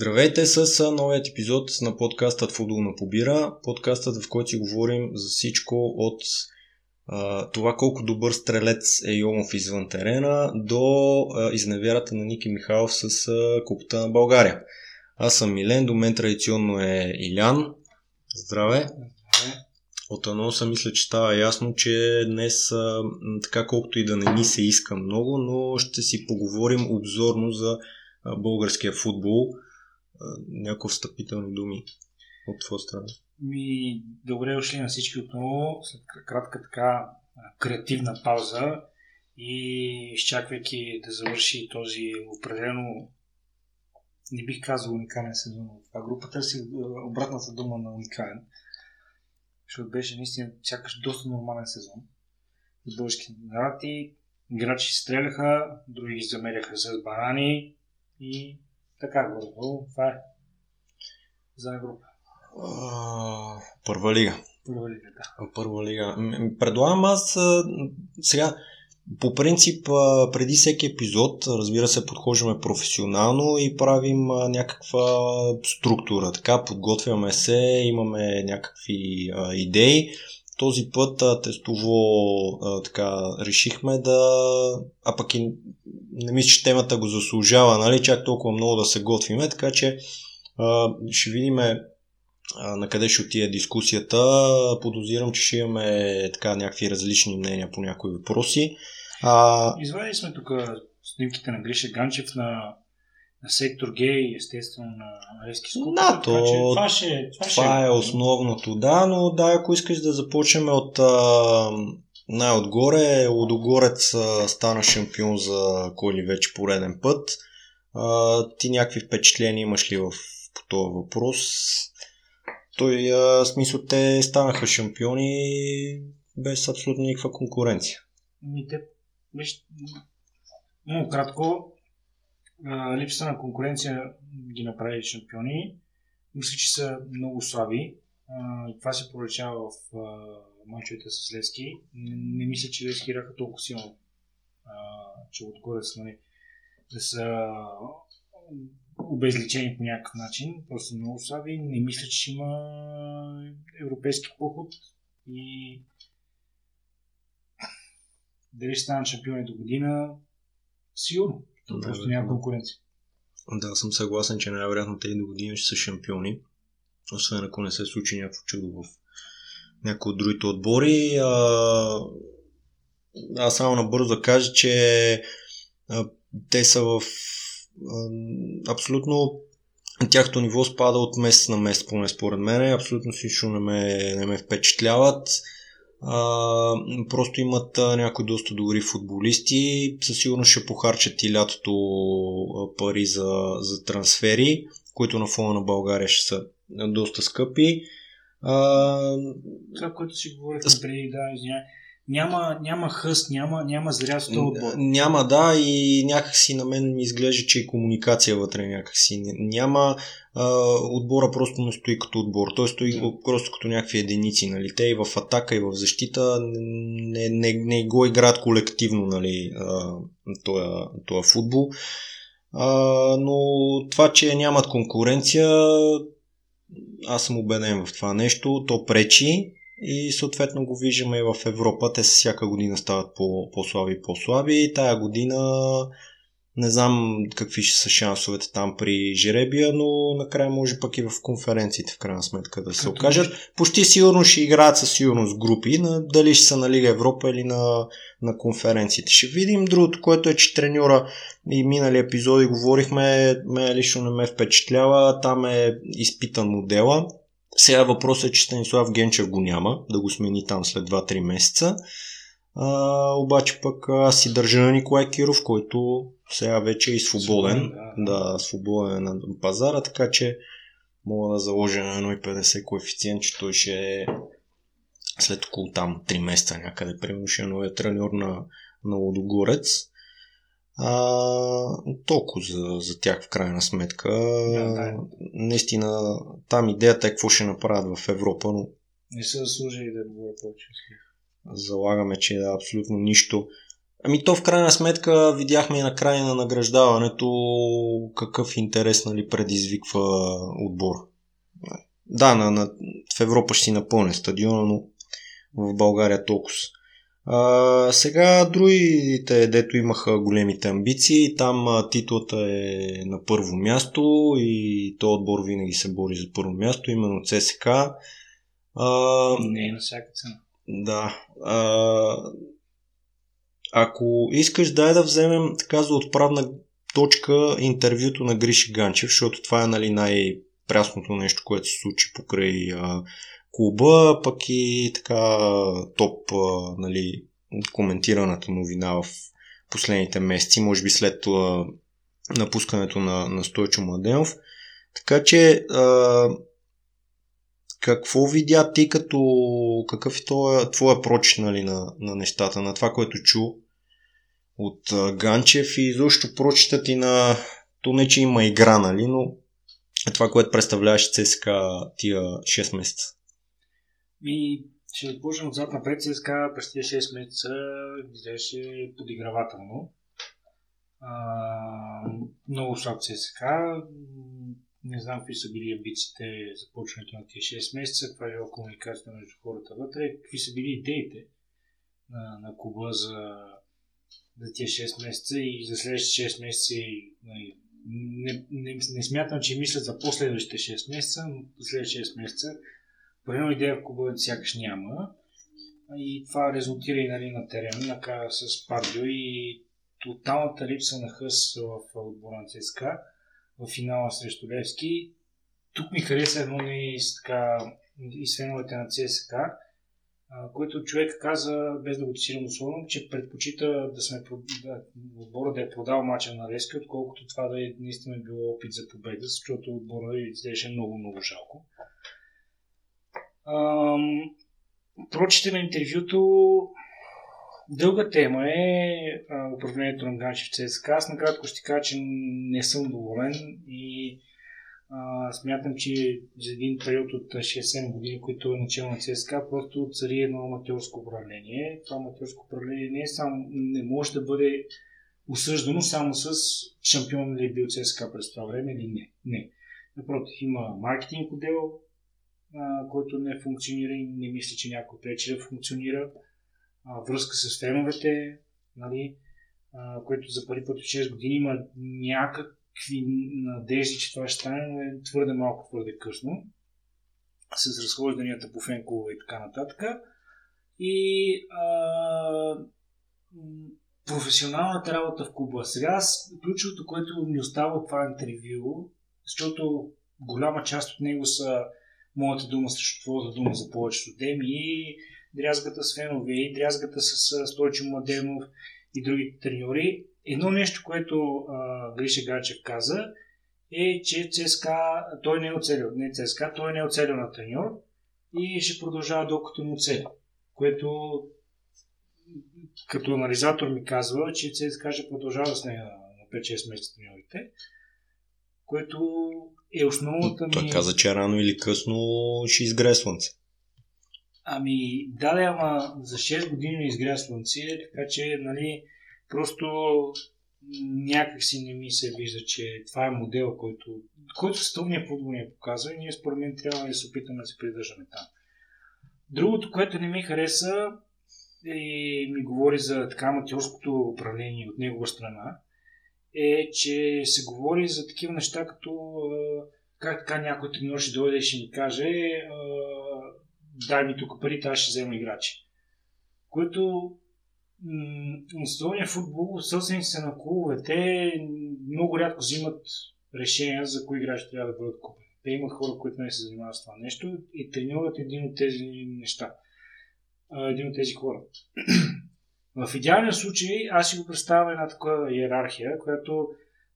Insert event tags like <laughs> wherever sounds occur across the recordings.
Здравейте с новият епизод на подкастът Футболна побира. Подкастът, в който си говорим за всичко от а, това колко добър стрелец е Йомов извън терена до а, изневерата на Ники Михайлов с а, Купата на България. Аз съм Милен, до мен традиционно е Илян. Здраве! От анонса мисля, че става ясно, че днес, а, така колкото и да не ни се иска много, но ще си поговорим обзорно за българския футбол някои встъпителни думи от твоя страна? Ми, добре дошли на всички отново, след кратка така креативна пауза и изчаквайки да завърши този определено не бих казал уникален сезон в това групата, си обратната дума на уникален, защото беше наистина сякаш доста нормален сезон за български нарати. Играчи стреляха, други замеряха с банани и така, горе това е за Европа. Първа лига. Първа лига, да. Първа лига. Предлагам аз сега, по принцип, преди всеки епизод, разбира се, подхождаме професионално и правим някаква структура. Така, подготвяме се, имаме някакви идеи. Този път а, тестово а, така решихме да... А пък и не мисля, че темата го заслужава, нали, чак толкова много да се готвиме, така че а, ще видим на къде ще отиде дискусията. Подозирам, че ще имаме така някакви различни мнения по някои въпроси. А... Извадили сме тук снимките на Гриша Ганчев на, на сектор Гей, естествено на Лески Скуп. Да, то, това, ще, това, това ще... е основното, да, но да, ако искаш да започнем от а, най-отгоре, Лодогорец стана шампион за коли вече пореден път. А, ти някакви впечатления имаш ли в, по този въпрос? Той, а, смисъл, те станаха шампиони без абсолютно никаква конкуренция. Ми те, виж, много кратко, липса на конкуренция ги направи шампиони. Мисля, че са много слаби. Това се проличава в мачовете с Лески. Не, мисля, че Лески играха толкова силно, че отгоре са, нали, да са обезличени по някакъв начин. Просто много слаби. Не мисля, че има европейски поход и дали ще станат шампиони до година, сигурно. Да, просто няма конкуренция. Да, съм съгласен, че най-вероятно те и до година ще са шампиони. Освен ако не се случи някакво чудо в някои от другите отбори. А, аз само набързо да кажа, че а, те са в а, абсолютно тяхто ниво спада от месец на месец, поне според мен. Абсолютно всичко не ме, не ме впечатляват. А, просто имат а, някои доста добри футболисти. Със сигурност ще похарчат и лятото пари за, за трансфери, които на фона на България ще са доста скъпи. А... Това, което си говорихме преди, да, извиняй. Няма, няма хъст, няма, няма зря с отбор. Няма, да, и някакси на мен ми изглежда, че и комуникация вътре някакси. Няма а, отбора просто не стои като отбор. Той стои да. просто като някакви единици. Нали? Те и в атака, и в защита не, не, не го играят колективно нали, този футбол. А, но това, че нямат конкуренция, аз съм убеден в това нещо, то пречи и съответно го виждаме и в Европа. Те всяка година стават по, по-слаби и по-слаби. Тая година не знам какви ще са шансовете там при Жеребия, но накрая може пък и в конференциите в крайна сметка да се окажат. Почти сигурно ще играят със сигурност групи, на, дали ще са на Лига Европа или на, на конференциите. Ще видим другото, което е, че треньора и минали епизоди говорихме, ме лично не ме впечатлява, там е изпитан модела. Сега въпросът е, че Станислав Генчев го няма, да го смени там след 2-3 месеца. А, обаче пък аз си държа на Николай Киров, който сега вече е свободен. да. да, свободен е на пазара, така че мога да заложа на 1,50 коефициент, че той ще е след около там 3 месеца някъде, примерно ще е новия треньор на, на Лодогорец. А, толкова за, за тях в крайна сметка. Да, да. Наистина, там идеята е какво ще направят в Европа, но... Не са заслужили да говоря повече. Залагаме, че да, абсолютно нищо. Ами то в крайна сметка видяхме и на края на награждаването какъв интерес нали, предизвиква отбор. Да, на, на, в Европа ще си напълне стадиона, но в България толкова. А, сега другите, дето имаха големите амбиции, там а, титлата е на първо място и то отбор винаги се бори за първо място, именно ЦСК. А, Не е на всяка цена. Да. А, ако искаш, дай да вземем така за отправна точка интервюто на Гриши Ганчев, защото това е нали, най-прясното нещо, което се случи покрай а, клуба, пък и така топ нали, коментираната новина в последните месеци, може би след това напускането на, на Стойчо Младенов. Така че а, какво видя ти като какъв е твоя, твоя проч нали, на, на нещата, на това, което чу от а, Ганчев и защо прочитат ти на то не, че има игра, нали, но е това, което представляваш ЦСКА тия 6 месеца. И ще започнем отзад напред. ЦСКА през тези 6 месеца изглеждаше подигравателно. А, много слаб ЦСКА. Не знам какви са били амбициите за почването на тези 6 месеца, каква е комуникацията между хората вътре, какви са били идеите на, на клуба за, за тези 6 месеца и за следващите 6 месеца. Нали, не, не, не смятам, че мислят за последващите 6 месеца, но следващите 6 месеца Примерно идея в клуба сякаш няма. И това резултира и нали, на терена, накрая с Пардио и тоталната липса на хъс в отбора на ЦСКА в финала срещу Левски. Тук ми хареса едно и, така, и свеновете на ЦСКА, който човек каза, без да го цитирам условно, че предпочита да сме да, отбора да е продал мача на Левски, отколкото това да е наистина било опит за победа, защото отбора изглеждаше много, много жалко. Прочите на интервюто дълга тема е управлението на Ганчев ЦСКА. Аз накратко ще кажа, че не съм доволен и а, смятам, че за един период от 6-7 години, който е начало на ЦСКА, просто цари едно аматьорско управление. Това аматьорско управление не, е само, не може да бъде осъждано само с шампион ли е бил ЦСКА през това време или не. Не. Напротив, има маркетинг отдел, който не функционира и не мисля, че някой пречи да функционира. А, връзка с феновете, нали, а, което за първи път от 6 години има някакви надежди, че това ще стане, но е твърде малко, твърде късно. С разхожданията по фенкове и така нататък. И а, професионалната работа в клуба. Сега ключовото, което ми остава това интервю, защото голяма част от него са моята дума срещу твоята дума за повечето теми и дрязгата с фенове, и дрязгата с Стойчо Младенов и другите треньори. Едно нещо, което а, Гриша Гачев каза, е, че ЦСКА, той не е оцелил, не ЦСКА, той не е оцелил на треньор и ще продължава докато му оцели. Което като анализатор ми казва, че ЦСКА ще продължава с нея на 5-6 месеца треньорите, което е основната ми... Той каза, че рано или късно ще изгрее слънце. Ами, да, да, ама за 6 години не изгря слънце, така че, нали, просто някак си не ми се вижда, че това е модел, който, който световния футбол ни е показва и ние според мен трябва да се опитаме да се придържаме там. Другото, което не ми хареса, и ми говори за така аматьорското управление от негова страна, е, че се говори за такива неща, като как така някой треньор ще дойде и ще ми каже дай ми тук пари, аз ще взема играчи. Което на световния футбол, собствениците на клубовете много рядко взимат решения за кои играчи трябва да бъдат купени. Те имат хора, които не се занимават с това нещо и тренират един от тези неща. Един от тези хора. В идеалния случай аз си го представям една такава иерархия, която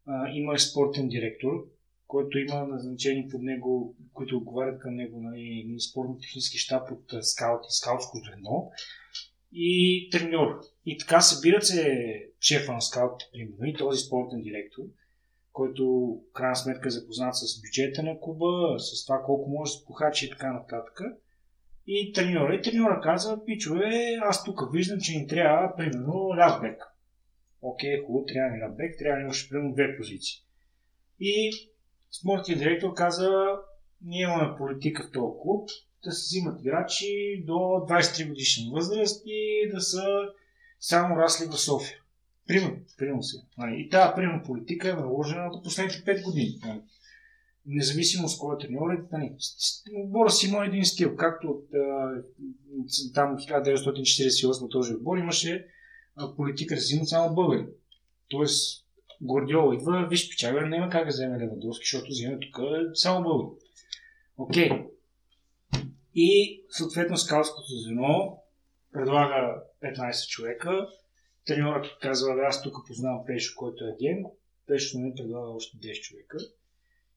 а, има спортен директор, който има назначени под него, които отговарят към него нали, спортно-технически щаб от скаут и скаутско звено и треньор. И така събират се шефа на скаутите, примерно, и този спортен директор, който в крайна сметка е запознат с бюджета на клуба, с това колко може да се похачи и така нататък. И треньора. И треньора каза, пичове, аз тук виждам, че ни трябва, примерно, лявбек. Окей, хубаво, трябва ни лявбек, трябва да имаш примерно две позиции. И спортният директор каза, ние имаме политика в този клуб, да се взимат играчи до 23 годишна възраст и да са само расли в София. Примерно, примерно се. И тази примерно политика е наложена до последните 5 години. Независимо с кой е треньор, нали, отбора си има един стил. Както от там 1948 този отбор имаше политика да взимат само българи. Тоест, Гордиол идва, виж печага, няма как да вземе Левандовски, защото вземе тук само българи. Окей. Okay. И съответно скалското звено предлага 15 човека. Треньорът казва, аз тук познавам Пешо, който е ген. Пешо не предлага още 10 човека.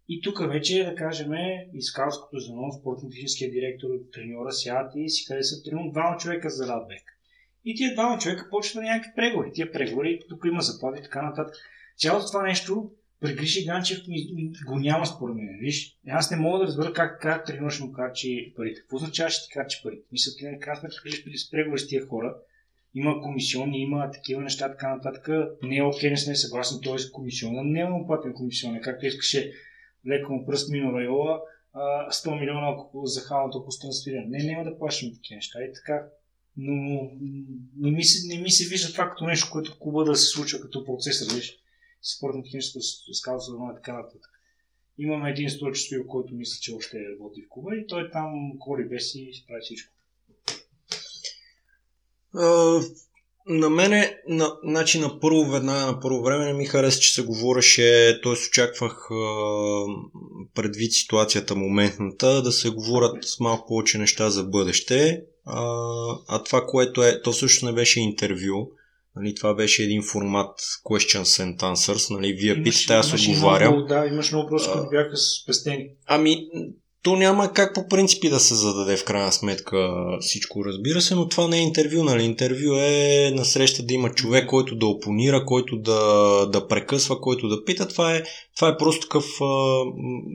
И тук вече, да кажем, изкалското звено, спортно-техническия директор, треньора сядат и си харесат примерно двама човека за Радбек. И тия двама човека почват на някакви преговори. Тия преговори, тук има заплати и така нататък. Цялото това нещо при Гриши Ганчев го няма според мен. Виж, аз не мога да разбера как, как треньор ще му карчи парите. Какво означава ще ти карчи парите? Мисля, ти не красна, че с преговори с тия хора. Има комисионни, има такива неща, така нататък. Не е окей, не сме съгласни, т.е. комисиона не е платен комисион. Както искаше леко му пръст Мино Райола, 100 милиона ако за ако трансфира. Не, няма да плащаме такива неща. И така, но не ми, се, не ми се вижда това като нещо, което клуба да се случва като процес, разбираш спортно-техническо скаутство и така нататък. Имаме един стойчо който мисля, че още работи в клуба и той там кори без и прави всичко. На мене, на, значи на първо веднага, на първо време не ми хареса, че се говореше, т.е. очаквах предвид ситуацията моментната, да се говорят с малко повече неща за бъдеще, а, а това, което е, то също не беше интервю, Нали, това беше един формат Questions and Answers. Нали, вие питате, аз отговарям. Много, да, имаш много въпроси, които бяха спестени. Ами, то няма как по принципи да се зададе в крайна сметка всичко, разбира се, но това не е интервю. Нали? Интервю е на среща да има човек, който да опонира, който да, да прекъсва, който да пита. Това е, това е просто такъв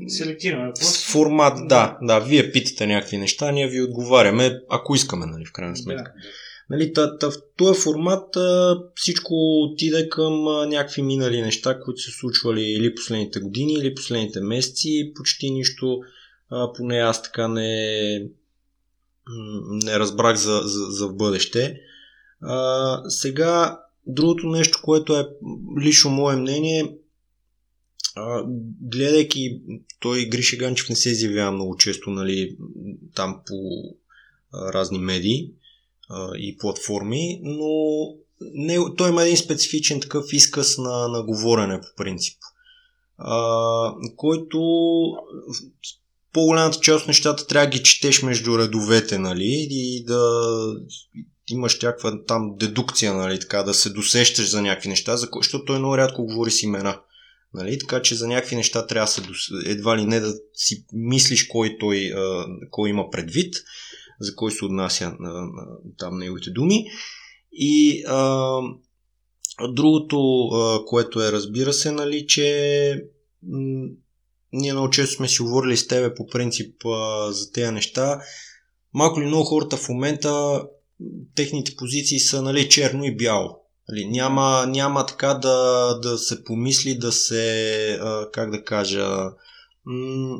Селектиране, формат. Да, да, вие питате някакви неща, ние ви отговаряме, ако искаме, нали, в крайна сметка. Да, да. Нали, та, та, в този формат а, всичко отиде към а, някакви минали неща, които се случвали или последните години, или последните месеци. Почти нищо, а, поне аз така не, не разбрах за, за, за в бъдеще. А, сега, другото нещо, което е лично мое мнение, а, гледайки, той Гриша Ганчев не се изявява много често нали, там по а, разни медии и платформи, но не, той има един специфичен такъв изказ на, на говорене по принцип, а, който по-голямата част от нещата трябва да ги четеш между редовете, нали, и да имаш някаква там дедукция, нали, така, да се досещаш за някакви неща, за защото той много рядко говори с имена. Нали? Така че за някакви неща трябва да се едва ли не да си мислиш кой той кой има предвид за кой се отнася на, на, там неговите думи. И а, другото, което е, разбира се, нали, че ние много често сме си говорили с тебе по принцип а, за тези неща. Малко ли много хората в момента техните позиции са нали, черно и бяло. Нали, няма, няма така да, да се помисли, да се, а, как да кажа, м-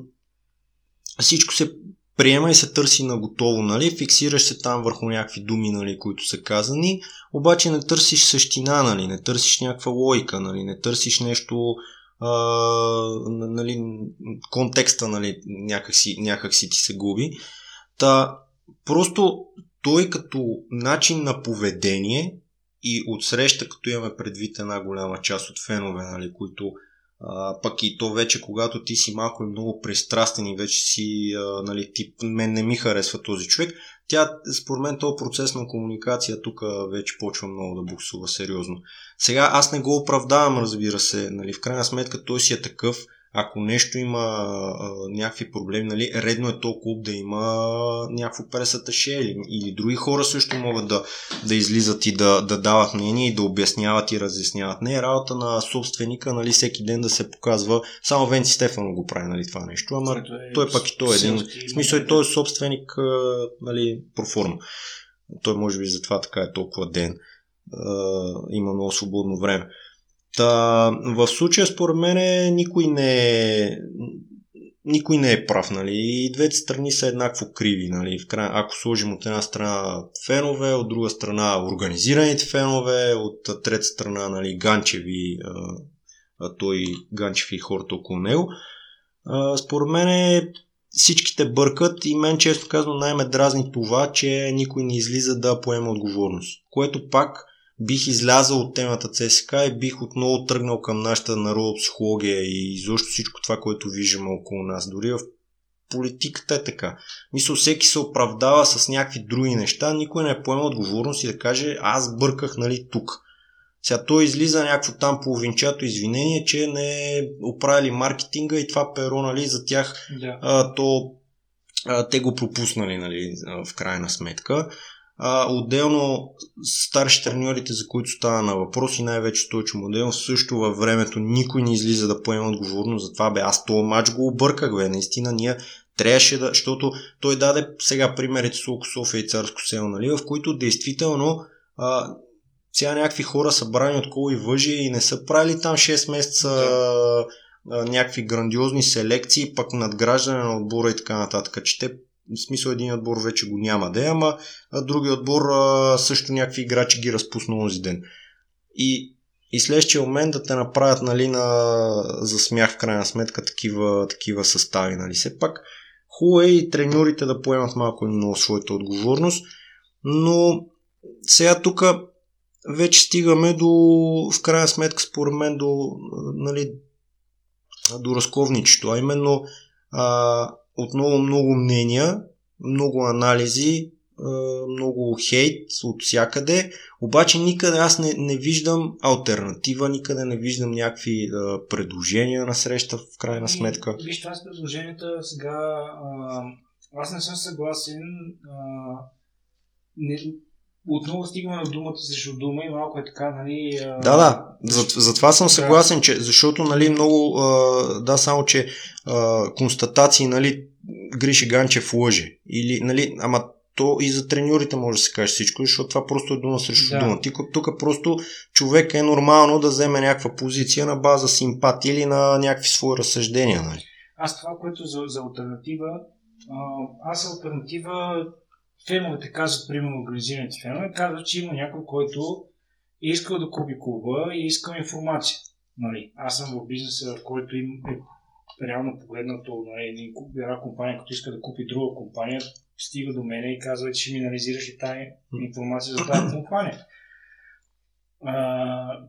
всичко се приема и се търси на готово, нали? фиксираш се там върху някакви думи, нали, които са казани, обаче не търсиш същина, нали? не търсиш някаква логика, нали? не търсиш нещо, а, нали, контекста нали, някак, си, някак си ти се губи. Та, просто той като начин на поведение и отсреща, като имаме предвид една голяма част от фенове, нали, които а, пък и то вече, когато ти си малко и много пристрастен и вече си, а, нали, ти, мен не ми харесва този човек, тя, според мен, този процес на комуникация тук вече почва много да буксува сериозно. Сега аз не го оправдавам, разбира се, нали, в крайна сметка той си е такъв, ако нещо има а, някакви проблеми, нали, редно е толкова клуб да има някакво пресаташе или, или други хора също могат да, да излизат и да, да дават мнение и да обясняват и разясняват. Не е работа на собственика, нали, всеки ден да се показва. Само Венци Стефано го прави, нали, това нещо. Ама е, той пък и той е един. В смисъл, и той е собственик, нали, проформа. Той може би затова така е толкова ден. Uh, има много свободно време. Та, в случая, според мен, никой не е, никой не е прав, нали? И двете страни са еднакво криви, нали? В край, ако сложим от една страна фенове, от друга страна организираните фенове, от трета страна, нали, Ганчеви, а, той Ганчев и хората около него. А, според мен всичките бъркат и мен често казвам най-ме дразни това, че никой не излиза да поема отговорност. Което пак бих излязал от темата ЦСК и бих отново тръгнал към нашата народопсихология и изобщо всичко това, което виждаме около нас. Дори в политиката е така. Мисля, всеки се оправдава с някакви други неща, никой не е поема отговорност и да каже аз бърках нали тук. Сега той излиза някакво там половинчато извинение, че не е оправили маркетинга и това перо нали, за тях да. а, то а, те го пропуснали нали, в крайна сметка. А, отделно старши треньорите, за които става на въпрос и най-вече Стойчо Модел, също във времето никой не излиза да поема отговорност за това. Бе, аз този матч го обърках, бе. Наистина ние трябваше да, защото той даде сега примерите с Луко София и Царско село, нали, в които действително а, сега някакви хора са брани от кол и въжи и не са правили там 6 месеца да. а, някакви грандиозни селекции, пък надграждане на отбора и така нататък. Че те в смисъл един отбор вече го няма да е, ама другия отбор а, също някакви играчи ги разпусна този ден. И, и следващия момент да те направят нали, на, за смях в крайна сметка такива, такива състави. Нали. Все пак хубаво е и треньорите да поемат малко или много своята отговорност, но сега тук вече стигаме до, в крайна сметка, според мен, до, нали, до разковничето, а именно а, отново много мнения, много анализи, много хейт от всякъде, обаче никъде аз не, не виждам альтернатива, никъде не виждам някакви а, предложения на среща в крайна сметка. И, виж, това с предложенията сега, а, аз не съм съгласен. А, не, отново стигаме на думата срещу дума и малко е така, нали... А... Да, да, за, за съм съгласен, че, защото, нали, много, а, да, само, че а, констатации, нали, Гриши Ганчев лъже. Или, нали, ама то и за треньорите може да се каже всичко, защото това просто е дума срещу да. дума. Тук, тук просто човек е нормално да вземе някаква позиция на база симпатия или на някакви свои разсъждения. Нали? Аз това, което за, за альтернатива, аз альтернатива феновете казват, примерно организираните фенове, казват, че има някой, който е искал да купи клуба и иска информация. Нали, аз съм в бизнеса, в който им е реално погледнато нали, една компания, като иска да купи друга компания, стига до мене и казва, че ми анализираш и тази информация за тази компания.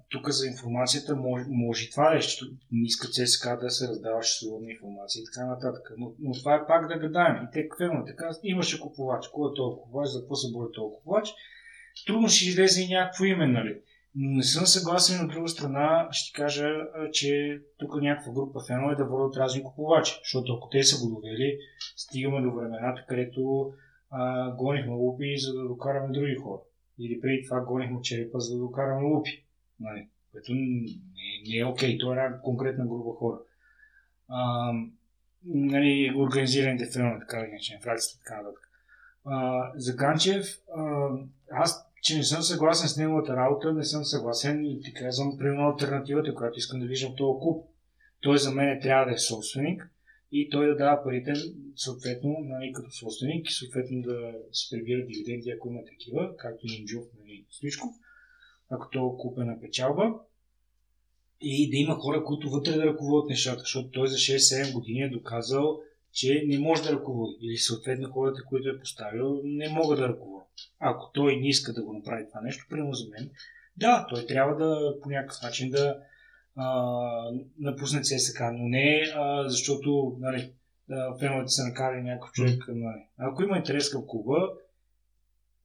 Тук за информацията може, може и това че не иска ЦСКА да се раздава свободна информация и така нататък. Но, но това е пак да гадаем. И те какво така, имаше купувач. Кой е този купувач, за какво се бъде този купувач? Трудно ще излезе и някакво име, нали? Но не съм съгласен от друга страна, ще кажа, че тук някаква група фенове да водят разни купувачи. Защото ако те са го довели, стигаме до времената, където а, гонихме лупи, за да докараме други хора. Или преди това гонихме черепа, за да докараме лупи. Нали? Което не, не е окей, това е една конкретна група хора. А, нали, организираните фенове, така да ги фракцията, така нататък. за Ганчев, а, аз че не съм съгласен с неговата работа, не съм съгласен и ти казвам, примерно альтернативата, която искам да виждам в този клуб. Той за мен трябва да е собственик и той да дава парите съответно нали, като собственик и съответно да се прибира дивиденти, ако има такива, както и Инджов нали, Слишков, ако този клуб е на печалба. И да има хора, които вътре да ръководят нещата, защото той за 6-7 години е доказал, че не може да ръководи. Или съответно хората, които е поставил, не могат да ръководят. Ако той не иска да го направи това нещо, примерно за мен, да, той трябва да по някакъв начин да а, напусне ЦСК, но не а, защото нали, феновете са накарали някакъв човек. Нали. Ако има интерес към клуба,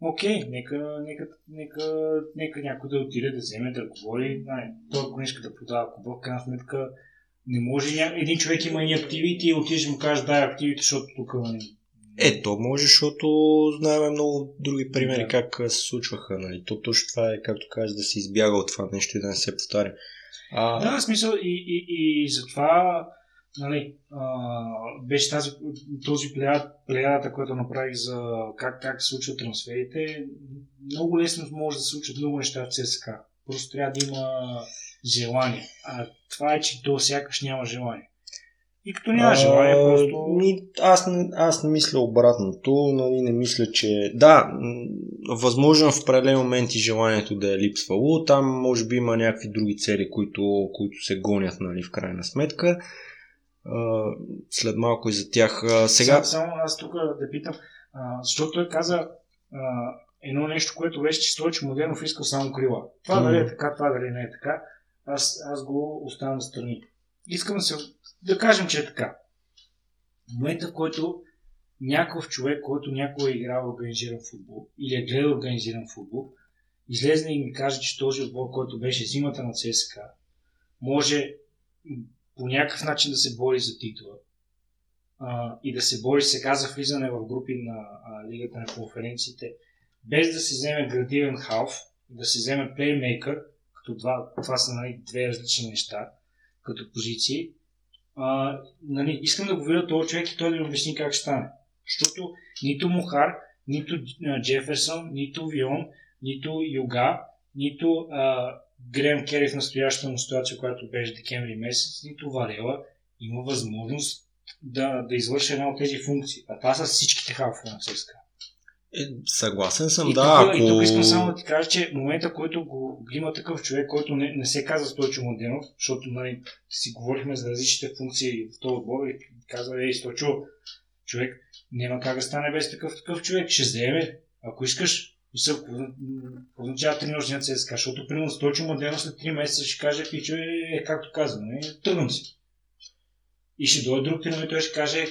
окей, нека, нека, нека, нека някой да отиде да вземе, да говори. Нали, той ако не иска да продава клуба, в крайна сметка Не може ня... един човек има и активи и ти отидеш му кажеш дай активите, защото тук нали, е, то може, защото знаем много други примери да. как се случваха. Нали? То точно това е, както кажеш, да се избяга от това нещо и да не се повтаря. А... Да, смисъл и, и, и затова нали, а, беше тази, този плеяд, плеядата, която направих за как, как се случват трансферите. Много лесно може да се случат много неща в ЦСКА. Просто трябва да има желание. А това е, че то сякаш няма желание. И като няма желание, просто... Ми, аз, аз не мисля обратното, нали, не мисля, че... Да, възможно в определен момент и желанието да е липсвало. Там може би има някакви други цели, които, които се гонят, нали, в крайна сметка. след малко и за тях. сега... Само, само аз тук да питам, а, защото той каза а, едно нещо, което беше, че Стойчо Моденов искал само крила. Това mm. дали е така, това дали не е така. Аз, аз го оставям страни. Искам да се да кажем, че е така. В момента, в който някакъв човек, който някой е играл организиран футбол или е гледал организиран футбол, излезне и ми каже, че този отбор, който беше зимата на ЦСКА, може по някакъв начин да се бори за титла а, и да се бори сега за влизане в групи на а, Лигата на конференциите, без да се вземе градивен халф, да се вземе плеймейкър, като това, това са нали, две различни неща като позиции, а, нали, искам да го видя този човек и той да ми обясни как стане. Защото нито Мухар, нито Джеферсон, нито Вион, нито Юга, нито а, Грем Кери в настоящата му ситуация, която беше декември месец, нито Варела има възможност да, да извърши една от тези функции. А това са всичките халфове на ЦСКА. Е, съгласен съм, и да. Тук, ако... И тук искам само да ти кажа, че в момента, който го, има такъв човек, който не, не се казва Стойчо Младенов, защото нали, си говорихме за различните функции в този отбор и казва, ей, Стойчо, човек, няма как да стане без такъв такъв човек. Ще вземе, ако искаш, мисля, означава тренировъчни на ЦСКА, защото примерно Стойчо Младенов след 3 месеца ще каже, пичо, е, е както казвам, е, тръгвам си. И ще дойде друг тренер и той ще каже,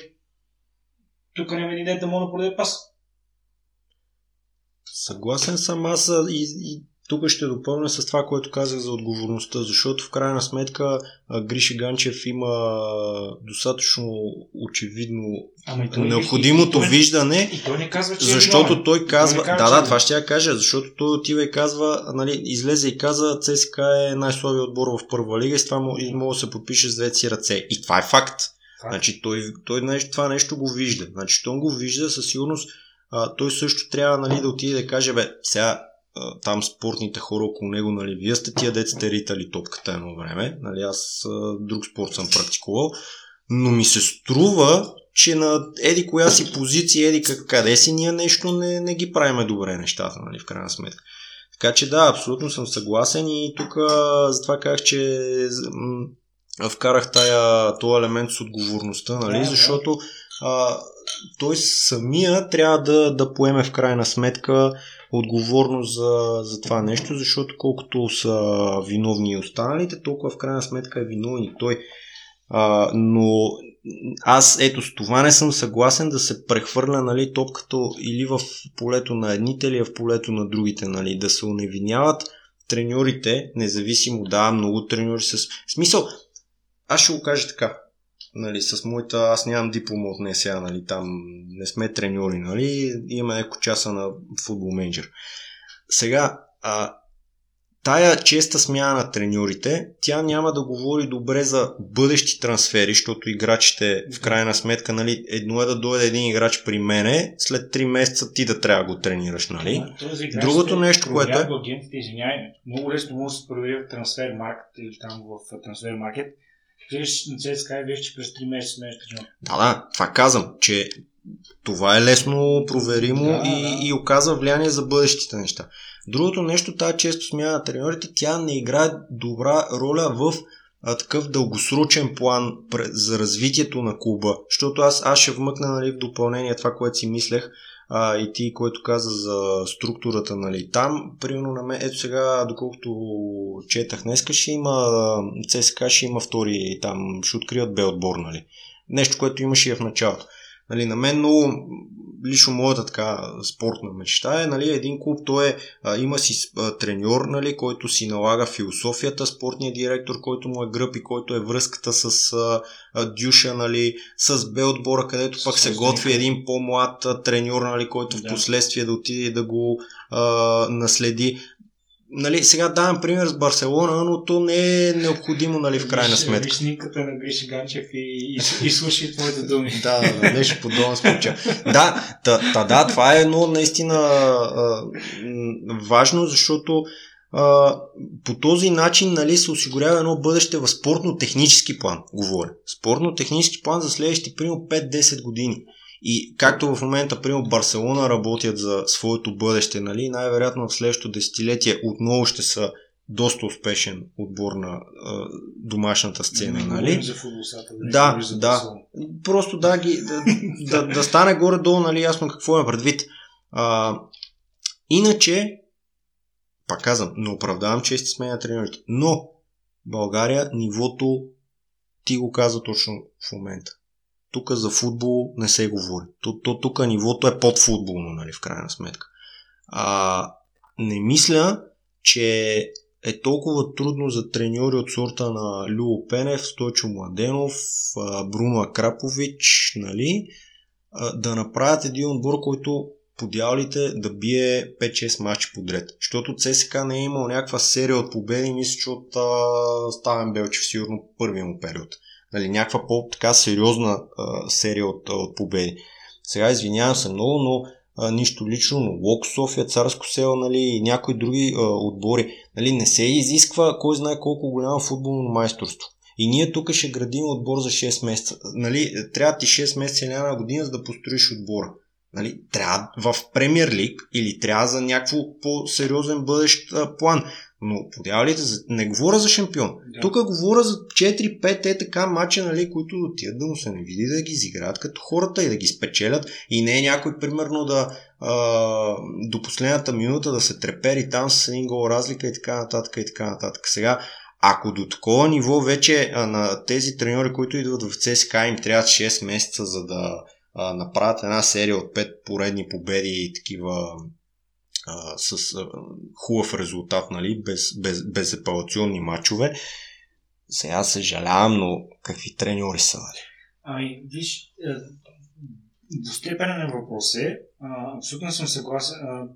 тук няма един ден да мога да продаде пас. Съгласен съм аз и, и тук ще допълня с това, което казах за отговорността, защото в крайна сметка Гриши Ганчев има достатъчно очевидно Ама той, необходимото и, и, виждане, и той не казва, че е защото е той казва, той казва, да, да, това ще я кажа, защото той отива и казва, нали, излезе и каза, ЦСКА е най-слабият отбор в първа лига и с това може да се подпише с двете си ръце. И това е факт. факт. Значи той, той нещо, това нещо го вижда. Значи той го вижда със сигурност а, той също трябва нали, да отиде да каже, бе, сега а, там спортните хора около него, нали, вие сте тия сте ритали топката едно време, нали, аз а, друг спорт съм практикувал, но ми се струва, че на еди коя си позиция, еди къде си, ние нещо не, не ги правиме добре нещата, нали, в крайна сметка. Така че да, абсолютно съм съгласен и тук затова казах, че вкарах тая, този елемент с отговорността, нали, защото а, той самия трябва да, да поеме в крайна сметка отговорност за, за това нещо, защото колкото са виновни и останалите, толкова в крайна сметка е виновен и той. А, но аз ето с това не съм съгласен да се прехвърля нали, топката или в полето на едните, или в полето на другите, нали, да се уневиняват треньорите, независимо, да, много треньори с... Смисъл, аз ще го кажа така нали, с моята, аз нямам диплома от НСА, нали, там не сме треньори, нали, имаме няколко часа на футбол менеджер. Сега, а, тая честа смяна на треньорите, тя няма да говори добре за бъдещи трансфери, защото играчите в крайна сметка, нали, едно е да дойде един играч при мене, след 3 месеца ти да трябва да го тренираш, нали? Другото нещо, което е... Агентите, извиняй, много лесно може да се провери в трансфер маркет или там в трансфер маркет Виж на ЦСКА и виж, че през 3 месеца сме треньор. Да, да, това казвам, че това е лесно проверимо да, и, да. и оказва влияние за бъдещите неща. Другото нещо, тази често смяна на треньорите, тя не играе добра роля в а, такъв дългосрочен план за развитието на клуба. Защото аз, аз ще вмъкна нали, в допълнение това, което си мислех а, и ти, което каза за структурата, нали, там, примерно на мен, ето сега, доколкото четах днеска, ще има, ЦСКА ще има втори, там, ще открият Б отбор, нали. Нещо, което имаше и в началото. Нали, на мен много лично моята така спортна мечта е, нали, един клуб, той е, а, има си а, треньор, нали, който си налага философията, спортния директор, който му е гръб и който е връзката с а, а, Дюша, нали, с Б отбора, където пък се готви един по-млад а, треньор, нали, който да. в последствие да отиде да го а, наследи нали, сега давам пример с Барселона, но то не е необходимо, нали, в крайна сметка. Виж снимката на Гриши Ганчев и, и, и слушай твоите думи. да, да, нещо подобно случая. да, та, та, да, това е едно наистина а, важно, защото а, по този начин нали, се осигурява едно бъдеще в спортно-технически план, говоря. Спортно-технически план за следващите, примерно, 5-10 години. И както в момента, примерно, Барселона работят за своето бъдеще, нали, най-вероятно в следващото десетилетие отново ще са доста успешен отбор на а, домашната сцена, не нали? За футболсата, да, да. да. Просто да, ги, да, да, да стане горе-долу, нали, ясно какво е предвид. А, иначе, пак казвам, не оправдавам, че сте сменя тренерите, но България нивото ти го каза точно в момента тук за футбол не се говори. Тук нивото е под футболно, нали, в крайна сметка. А, не мисля, че е толкова трудно за треньори от сорта на Любо Пенев, Стойчо Младенов, Бруно Акрапович, нали, да направят един отбор, който по дяволите да бие 5-6 матчи подред. Защото ЦСК не е имал някаква серия от победи, мисля, че от Ставен Белчев сигурно първия му период нали, някаква по-така сериозна а, серия от, от победи. Сега извинявам се много, но а, нищо лично, но Лок София, Царско село нали, и някои други а, отбори. Нали, не се изисква кой знае колко голямо футболно майсторство. И ние тук ще градим отбор за 6 месеца. Нали, трябва ти 6 месеца или една година, за да построиш отбора. Нали, трябва в Премьер Лиг или трябва за някакво по-сериозен бъдещ а, план. Но подявалите, не говоря за шампион. Да. Тук говоря за 4-5 е така мача, нали, които отидат да му се не види да ги изиграят като хората и да ги спечелят. И не е някой, примерно, да а, до последната минута да се трепери там с един гол разлика и така нататък и така нататък. Сега, ако до такова ниво вече а, на тези треньори, които идват в ЦСКА, им трябва 6 месеца, за да а, направят една серия от 5 поредни победи и такива а, с а, хубав резултат, нали, без, без, без апелационни матчове. Сега съжалявам, но какви треньори са, нали? Ами, виж, е, достепенен въпрос е. А, абсолютно съм съгласен. А,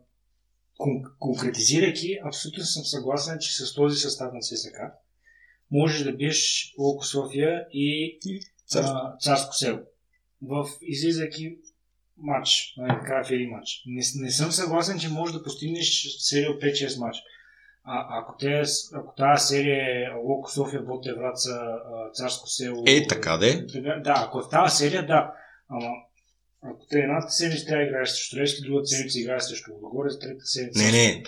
кон- конкретизирайки, абсолютно съм съгласен, че с този състав на ЦСК можеш да биеш Локо София и Царско, а, Царско село. В излизайки матч, нали, така в един матч. Не, не съм съгласен, че можеш да постигнеш серия от 5-6 матча. А, ако, те, ако тази серия е Локо София, Боте Враца, Царско село... Е, така де? Да, ако е в тази серия, да. Ама ако те едната седмица трябва да играеш срещу Левски, другата седмица играеш срещу Лудогорец, трета седмица. Не, не,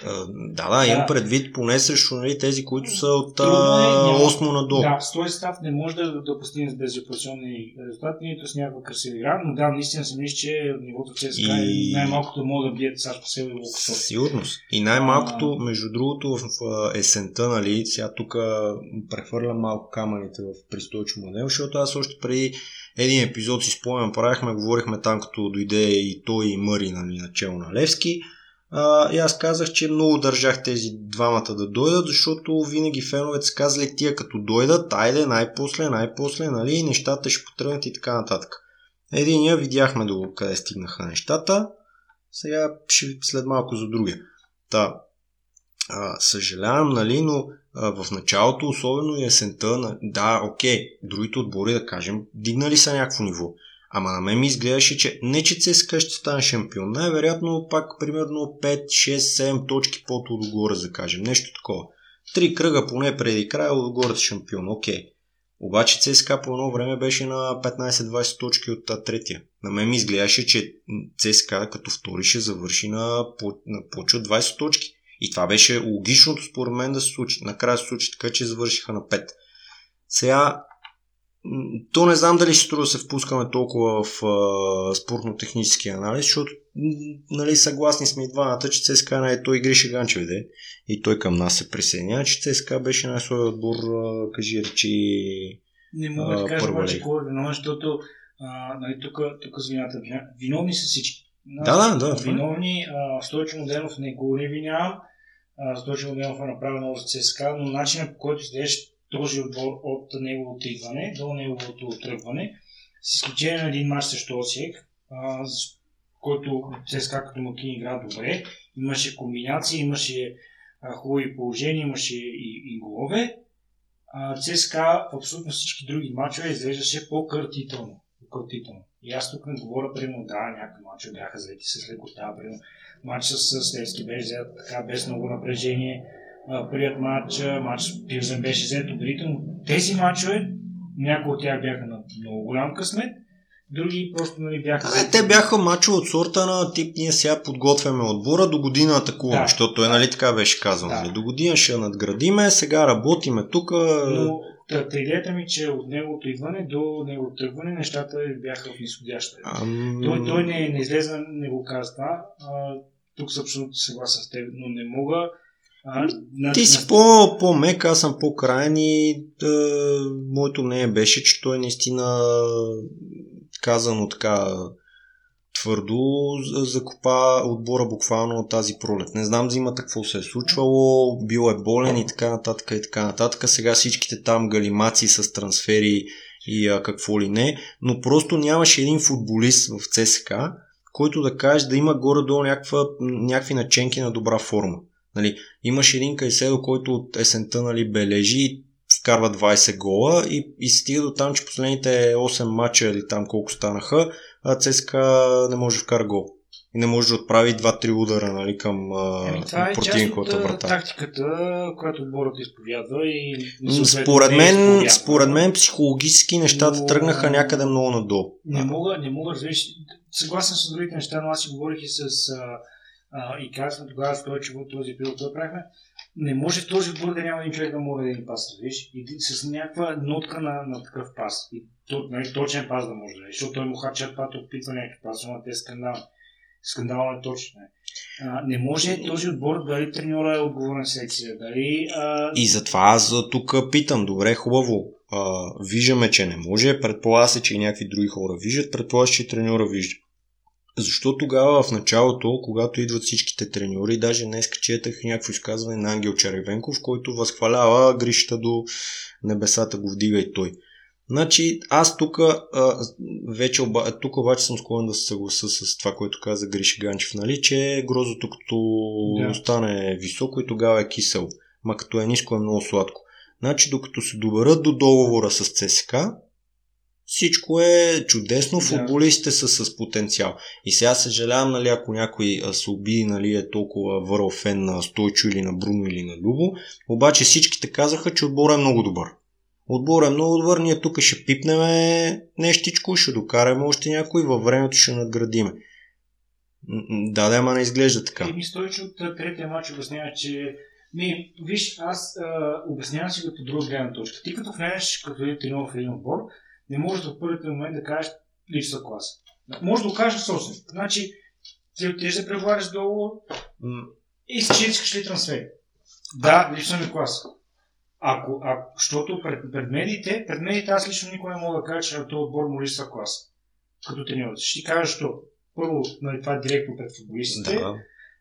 да, да, имам предвид поне срещу нали, тези, които са от е, 8 надолу. Да, с този став не може да, да постигнеш безрепутационни резултати, нито с някаква красива игра, но да, наистина си мисля, че нивото в ЦСКА и... най-малкото мога да бият Царско село и Лукасов. Сигурност. И най-малкото, а... между другото, в, в есента, нали, сега тук прехвърлям малко камъните в пристойчо модел, защото аз още преди един епизод си спомням, правихме, говорихме там, като дойде и той и Мъри нали, начало на Левски. А, и аз казах, че много държах тези двамата да дойдат, защото винаги феновете са казали тия като дойдат, айде най-после, най-после, нали, нещата ще потръгнат и така нататък. Единия видяхме до къде стигнаха нещата, сега ще след малко за другия. Та, а, съжалявам, нали, но а, в началото, особено есента, на... да, окей, другите отбори, да кажем, дигнали са някакво ниво. Ама на мен ми изглеждаше, че не че ЦСКА ще стане шампион. Най-вероятно пак примерно 5, 6, 7 точки под отгоре, да кажем. Нещо такова. Три кръга поне преди края отгоре шампион. Окей. Обаче ЦСКА по едно време беше на 15-20 точки от третия. На мен ми изглеждаше, че ЦСКА като втори ще завърши на, на повече от 20 точки. И това беше логичното според мен да се случи. Накрая се случи така, че завършиха на 5. Сега, то не знам дали ще струва да се впускаме толкова в а, спортно-технически анализ, защото нали, съгласни сме и двамата, че ЦСКА не е той Гриша Ганчев де, и той към нас се присъединява, че ЦСКА беше на своя отбор, а, кажи речи Не мога да кажа обаче кой е виновен, защото нали, тук, тук звината, виновни са всички Да, да, да. Виновни, а, Стойчо Моденов не го не винявам. Стойчо Моденов е направил много за ЦСКА, но начинът по който изглеждаш този отбор от неговото идване до неговото тръгване, с изключение на един мач срещу Осиек, който ЦСКА като Макин игра добре, имаше комбинации, имаше хубави положения, имаше и, и голове. ЦСКА в абсолютно всички други мачове изглеждаше по-къртително. по-къртително. И аз тук не говоря, примерно, да, някакви мачове бяха взети с лекота, примерно, матч с Левски беше взет така без много напрежение, прият матч, матч с Пилзен беше взет но Тези матчове, някои от тях бяха на много голям късмет, други просто нали, бяха... А, те бяха мачове от сорта на тип ние сега подготвяме отбора, до година атакуваме, да. защото е нали така беше казано. Да. Нали, до година ще надградиме, сега работиме тук. Но Та, идеята ми, че от неговото идване до неговото тръгване нещата бяха в изходяща. Ам... Той, той не, не излезе, не го каза това. Тук съм абсолютно съгласен с теб, но не мога. А, на, Ти си на... по, по-мек, аз съм по-крайен и да, моето мнение беше, че той наистина казано така твърдо закопа отбора буквално от тази пролет. Не знам зимата какво се е случвало, бил е болен и така нататък и така нататък. Сега всичките там галимаци с трансфери и а, какво ли не, но просто нямаше един футболист в ЦСК, който да каже да има горе-долу някаква, някакви наченки на добра форма. Нали, имаше един Кайседо, който от есента нали, бележи вкарва 20 гола и, и стига до там, че последните 8 мача или там колко станаха, а ЦСКА не може да вкара гол. И не може да отправи 2-3 удара нали, към Еми, това е противниковата врата. тактиката, която отборът изповядва и според мен, според мен психологически нещата но... тръгнаха някъде много надолу. Не мога, не мога, разбираш, съгласен с другите неща, но аз си говорих и с а, а, и казвам тогава че в този период, който правихме, не може в този отбор да няма един човек да може да един пас, виж, и с някаква нотка на, на такъв пас. И то, нали, точен пас да може да е, защото той му харча това, опитва някакъв пас, но те скандал. Скандално е точно. А, не може този отбор, дали треньора е отговорен секция, дали... А... И затова аз тук питам, добре, хубаво, а, виждаме, че не може, предполага се, че и някакви други хора виждат, предполага се, че и треньора вижда. Защо тогава в началото, когато идват всичките треньори, даже днес четах някакво изказване на Ангел Черевенков, който възхвалява Гришата до небесата го вдига и той. Значи, аз тук вече оба, тук обаче съм склонен да се съгласа с това, което каза Гриша Ганчев, нали, че грозото като да. стане високо и тогава е кисел, ма като е ниско е много сладко. Значи, докато се доберат до договора с ЦСК, всичко е чудесно, футболистите са с потенциал. И сега съжалявам, нали, ако някой се обиди, нали, е толкова върл фен на Стойчо или на Бруно или на Любо, обаче всичките казаха, че отборът е много добър. Отборът е много добър, ние тук ще пипнеме нещичко, ще докараме още някой, във времето ще надградиме. Да, да, ама не изглежда така. И ми Стойчо от третия матч обяснява, че ми, виж, аз а, обяснявам си го по друга гледна точка. Ти като влезеш като един тренер в един отбор, не можеш в първите момент да кажеш липсва класа. Може да го кажеш собствен. Значи, ти отидеш да преговаряш долу и си искаш ли трансфер. Да, липсва ми класа. Ако, ако, защото пред, пред медиите, пред медиите аз лично никога не мога да кажа, че на този отбор му липсва класа. Като треньор. Ще ти кажа, що първо, нали, това е директно пред футболистите. Да.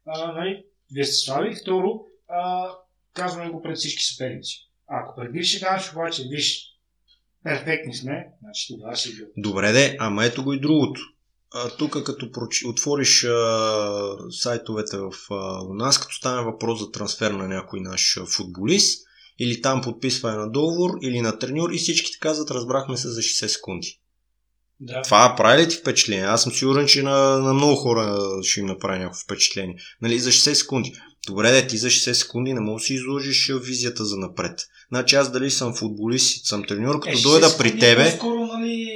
А, нали, вие сте слаби. Второ, а, казваме го пред всички съперници. Ако пред ще кажеш, обаче, виж, перфектни сме, значи тогава ще бил. Добре де, ама ето го и другото. тук като проч... отвориш а, сайтовете в а, у нас, като стане въпрос за трансфер на някой наш футболист, или там подписване на договор, или на треньор и всички казват, разбрахме се за 60 секунди. Да. Това прави ли ти впечатление? Аз съм сигурен, че на, на много хора ще им направи някакво впечатление. Нали, за 60 секунди. Добре, да ти за 60 секунди не можеш да си изложиш визията за напред. Значи аз дали съм футболист, съм треньор, като е, дойда при тебе... Скоро, нали...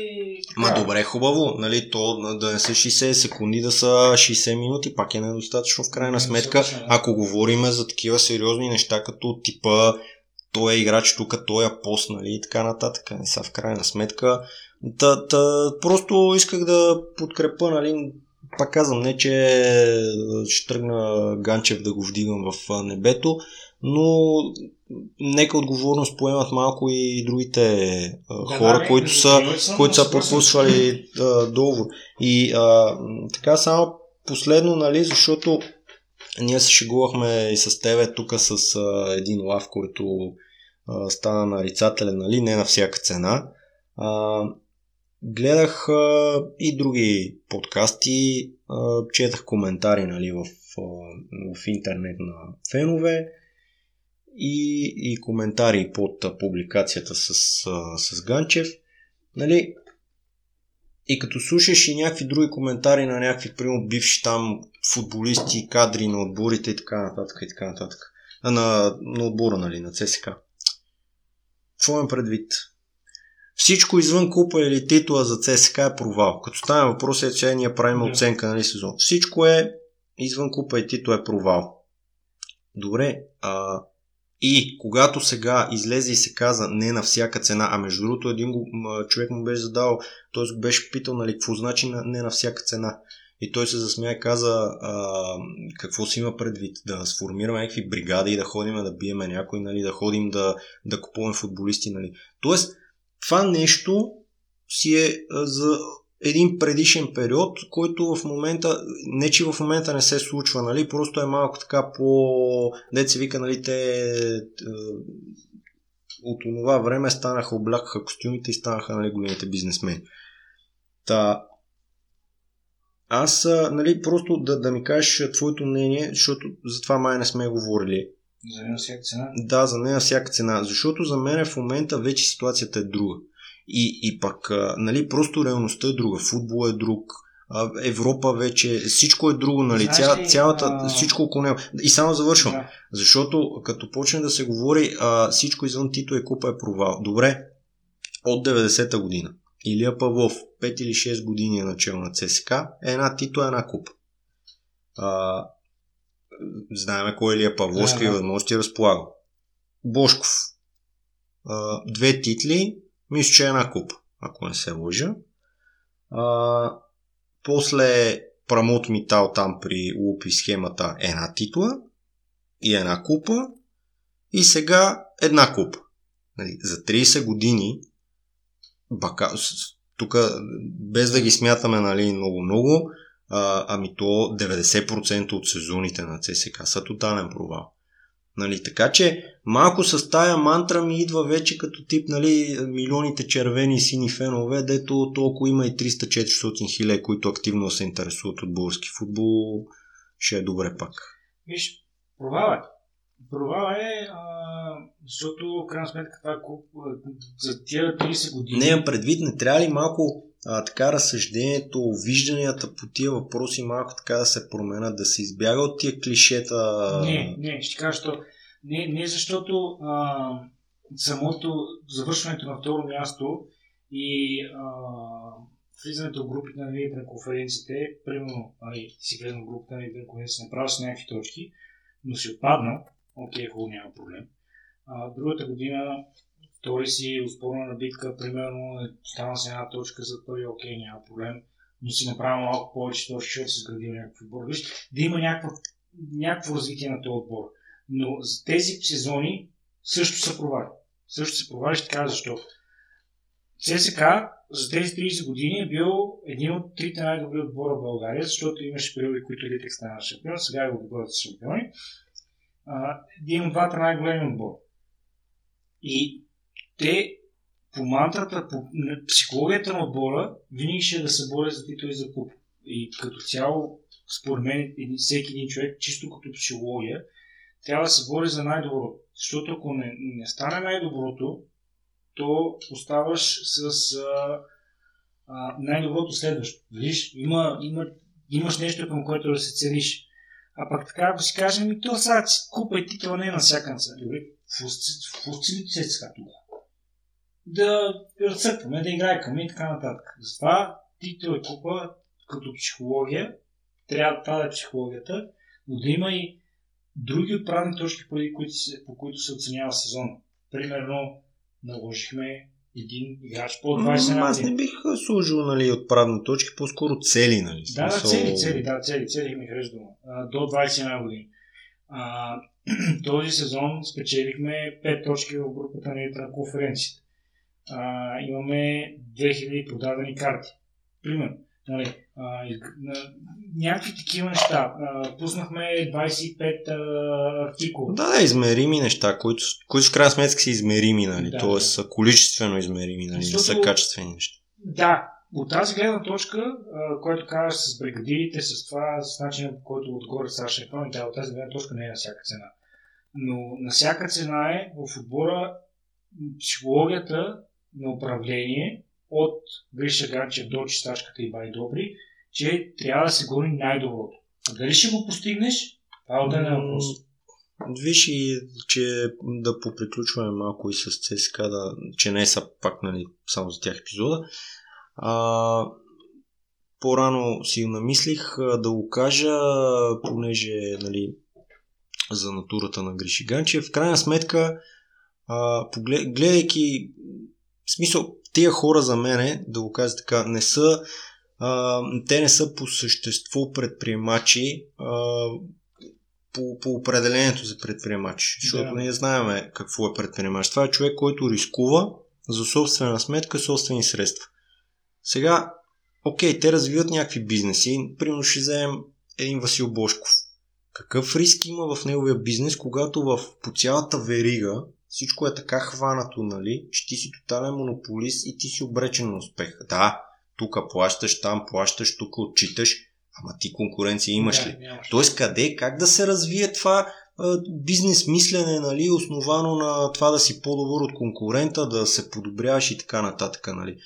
Ма добре, хубаво, нали, то да не са 60 секунди, да са 60 минути, пак е недостатъчно в крайна сметка, ако говорим за такива сериозни неща, като типа той е играч тук, той е пост, нали, и така нататък. Не са в крайна сметка. Та, та, просто исках да подкрепа, нали, пак казвам, не че ще тръгна Ганчев да го вдигам в небето, но нека отговорност поемат малко и другите да, хора, да, които, са, които са подпусвали договор. И а, така само последно, нали, защото ние се шегувахме и с тебе тук с а, един лав, който стана нарицателен, нали, не на всяка цена. А, гледах а, и други подкасти, а, четах коментари нали, в, а, в интернет на фенове и, и коментари под а, публикацията с, а, с Ганчев. Нали, и като слушаш и някакви други коментари на някакви, примерно, бивши там футболисти, кадри на отборите и така нататък и така нататък. На, на отбора, нали, на ЦСК. Имам предвид? Всичко извън купа или титла за ЦСК е провал. Като стане въпрос е, че ние правим yeah. оценка нали, сезон. Всичко е извън купа и титла е провал. Добре, а, и когато сега излезе и се каза не на всяка цена, а между другото един го, човек му беше задал, т.е. беше питал нали, какво значи не на всяка цена. И той се засмя и каза а, какво си има предвид, да сформираме някакви бригади и да ходим да биеме някой, нали, да ходим да, да купуваме футболисти. Нали. Тоест, това нещо си е за един предишен период, който в момента, не че в момента не се случва, нали, просто е малко така по, деца вика, нали, те от това време станаха, облякаха костюмите и станаха, нали, големите бизнесмени. Та, аз, нали, просто да, да ми кажеш твоето мнение, защото за това май не сме говорили. За нея всяка цена? Да, за нея всяка цена. Защото за мен в момента вече ситуацията е друга. И, и пък, нали, просто реалността е друга. Футбол е друг. Европа вече, всичко е друго, нали? Ця, цялата, а... всичко около него. И само завършвам. Да. Защото като почне да се говори, а, всичко извън Тито и Купа е провал. Добре, от 90-та година. Илия Павлов, 5 или 6 години е начало на ЦСК, е една Тито, е една Купа. А, знаеме кой е Илия Павловски да, да. възможности разполага. Бошков, а, две титли, мисля, че е една купа, ако не се лъжа. А, после Прамот Митал там при Лупи схемата е една титла и една купа и сега една купа. Нали, за 30 години бака, тук без да ги смятаме нали, много-много, а, ами то 90% от сезоните на ЦСК са тотален провал. Нали, така че малко с тая мантра ми идва вече като тип нали, милионите червени сини фенове, дето толкова има и 300-400 хиляди, които активно се интересуват от български футбол. Ще е добре пак. Виж, провал е. Провал е, а, защото в крайна сметка това е за тия 30 години. Не, предвид, не трябва ли малко а, така разсъждението, вижданията по тия въпроси малко така да се променят, да се избяга от тия клишета? Не, не, ще кажа, що не, не защото а, самото завършването на второ място и а, влизането в групите на лидерите на конференциите, примерно, али, си влезна в групите на лидерите на конференциите, направил си някакви точки, но си отпаднал, окей, хубаво, няма проблем. А, другата година втори си успорна битка, примерно, е, стана с една точка за първи, окей, няма проблем, но си направил малко повече точки, защото си изградил някакъв отбор. Виж, да има някакво, някакво развитие на този отбор. Но за тези сезони също са провали. Също се провали, ще кажа защо. ЦСК за тези 30 години е бил един от трите най-добри отбора в България, защото имаше периоди, които Литек стана шампион, сега е отборът са шампиони. Един от двата най-големи отбора. И те по мантрата, по психологията на отбора, винаги ще е да се борят за титул и за куп. И като цяло, според мен, всеки един човек, чисто като психология, трябва да се бори за най-доброто. Защото ако не, не стане най-доброто, то оставаш с а, а, най-доброто следващо. Виж, има, има, имаш нещо към което да се целиш. А пък така, ако си кажем, и то сега купа и титла не е на всяка цена. Добре, в ли се сега тогава? Да разцъкваме, да играйкаме и така нататък. Затова титла и купа като психология, трябва това да е психологията, но да има и други отправни точки, по които се, по които се оценява сезона. Примерно, наложихме един играч по 20 Аз не бих служил нали, отправни точки, по-скоро цели. Нали, да, да, цели, цели, да, цели, цели ми харесва До 21 години. А, <clears throat> този сезон спечелихме 5 точки в групата на конференцията. А, имаме 2000 продадени карти. Примерно. Нали, а, на, някакви такива неща. А, пуснахме 25 а, артикула. Да, да, измерими неща, които, които в крайна сметка са измерими, нали? Да, да. са количествено измерими, нали? Не са качествени неща. Да, от тази гледна точка, а, което казваш с бригадирите, с това, с начина по който отгоре са шампиони, да, от тази гледна точка не е на всяка цена. Но на всяка цена е в отбора психологията на управление от Гриша Ганчев до чистачката и Бай Добри, че трябва да се гони най-доброто. А дали ще го постигнеш, това е отделен въпрос. Виж и, че да поприключваме малко и с ЦСКА, да, че не са пак нали, само за тях епизода. А, по-рано си намислих да го кажа, понеже нали, за натурата на Гриши Ганчев. В крайна сметка, а, поглед, гледайки, в смисъл, тия хора за мене, да го кажа така, не са, а, те не са по същество предприемачи, а, по, по определението за предприемач. Защото Да. ние знаем какво е предприемач. Това е човек, който рискува за собствена сметка собствени средства. Сега, окей, те развиват някакви бизнеси. Примерно ще вземем един Васил Бошков. Какъв риск има в неговия бизнес, когато в, по цялата верига всичко е така хванато, нали, че ти си тотален монополист и ти си обречен на успех. Да, тук плащаш, там плащаш, тук отчиташ, ама ти конкуренция имаш Да, ли? нямаш. Тоест къде, как да се развие това бизнес мислене, нали, основано на това да си по-добър от конкурента, да се подобряваш и така нататък, нали.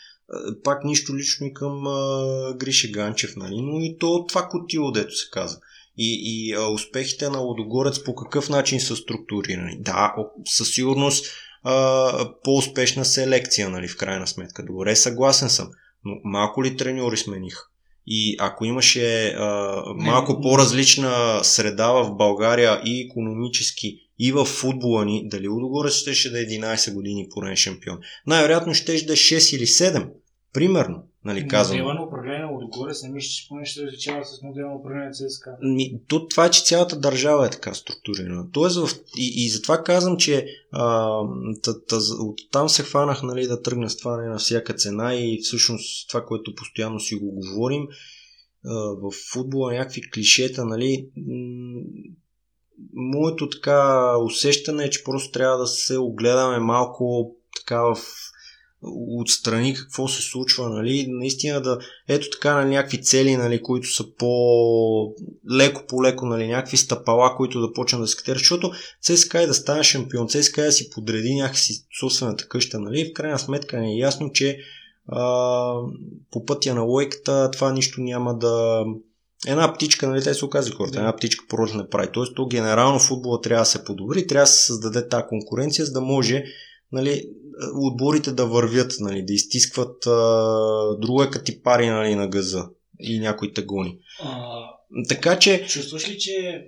Пак нищо лично и към а, Грише Ганчев, нали, но и то това котило, дето се каза. И, и а, успехите на Лодогорец по какъв начин са структурирани? Да, със сигурност а, по-успешна селекция, нали, в крайна сметка. Добре, съгласен съм. Но малко ли треньори смениха? И ако имаше а, малко не. по-различна среда в България и економически, и в футбола ни, дали Лудогорец щеше да е 11 години порен шампион? Най-вероятно ще да е 6 или 7. Примерно, нали казвам. Модела на управление Лудогорец, не мисля, че поне ще се различава с модела на управление ЦСКА. Ми, то, това е, че цялата държава е така структурирана. Тоест, в, и, и затова казвам, че а, та, та, от там се хванах нали, да тръгна с това не на всяка цена и всъщност това, което постоянно си го говорим, а, в футбола някакви клишета, нали, м- моето така усещане е, че просто трябва да се огледаме малко така в отстрани какво се случва, нали, наистина да, ето така на някакви цели, нали, които са по леко по леко, нали, някакви стъпала, които да почнат да се катерят, защото ЦСКА е да стане шампион, ЦСКА е да си подреди някакси собствената къща, нали, в крайна сметка не е ясно, че а, по пътя на лойката това нищо няма да една птичка, нали, те се оказали хората, една птичка пролет не прави. Тоест, то генерално футбола трябва да се подобри, трябва да се създаде тази конкуренция, за да може нали, отборите да вървят, нали, да изтискват а, друга кати пари нали, на газа и някои те гони. А, Така че, чувстваш ли, че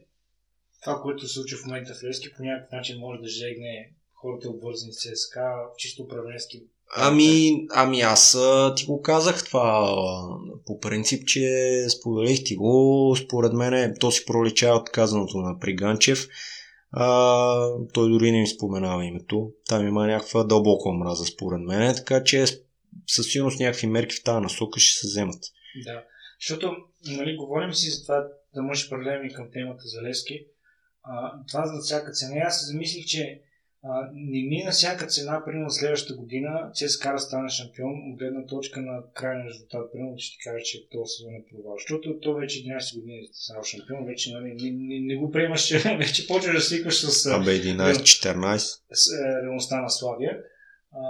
това, което се случва в момента в Левски, по някакъв начин може да жегне хората обвързани с ЦСКА, чисто управленски? ами, ами аз ти го казах това по принцип, че споделих ти го, според мен то си проличава от казаното на Приганчев. А, той дори не ми споменава името. Там има някаква дълбока омраза според мен, така че със сигурност някакви мерки в тази насока ще се вземат. Да. Защото, нали, говорим си за това, да може и към темата за Левски. А, това за всяка цена. Аз се замислих, че а, не ми е на всяка цена, примерно следващата година, ЦСКА да стане шампион от гледна точка на крайния резултат. Примерно ще ти кажа, че този сезон е провал. Защото то вече 11 години е станал шампион, вече нали, не, не, не, го приемаш, че <laughs> вече почваш да свикваш с, Абе, 11-14. с е, реалността на Славия. А,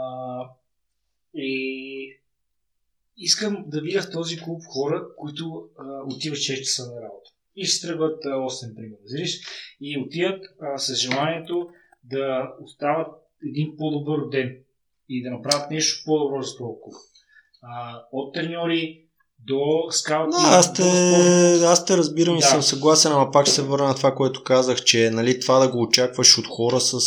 и искам да видя в този клуб хора, които а, отиват 6 часа на работа. И ще тръгват а, 8, примерно. И отиват а, с желанието да остават един по-добър ден и да направят нещо по-добро за този клуб. А, от треньори до скаути. Да, аз те, до аз те разбирам и Да. съм съгласен, ама пак ще се върна на това, което казах, че нали, това да го очакваш от хора с,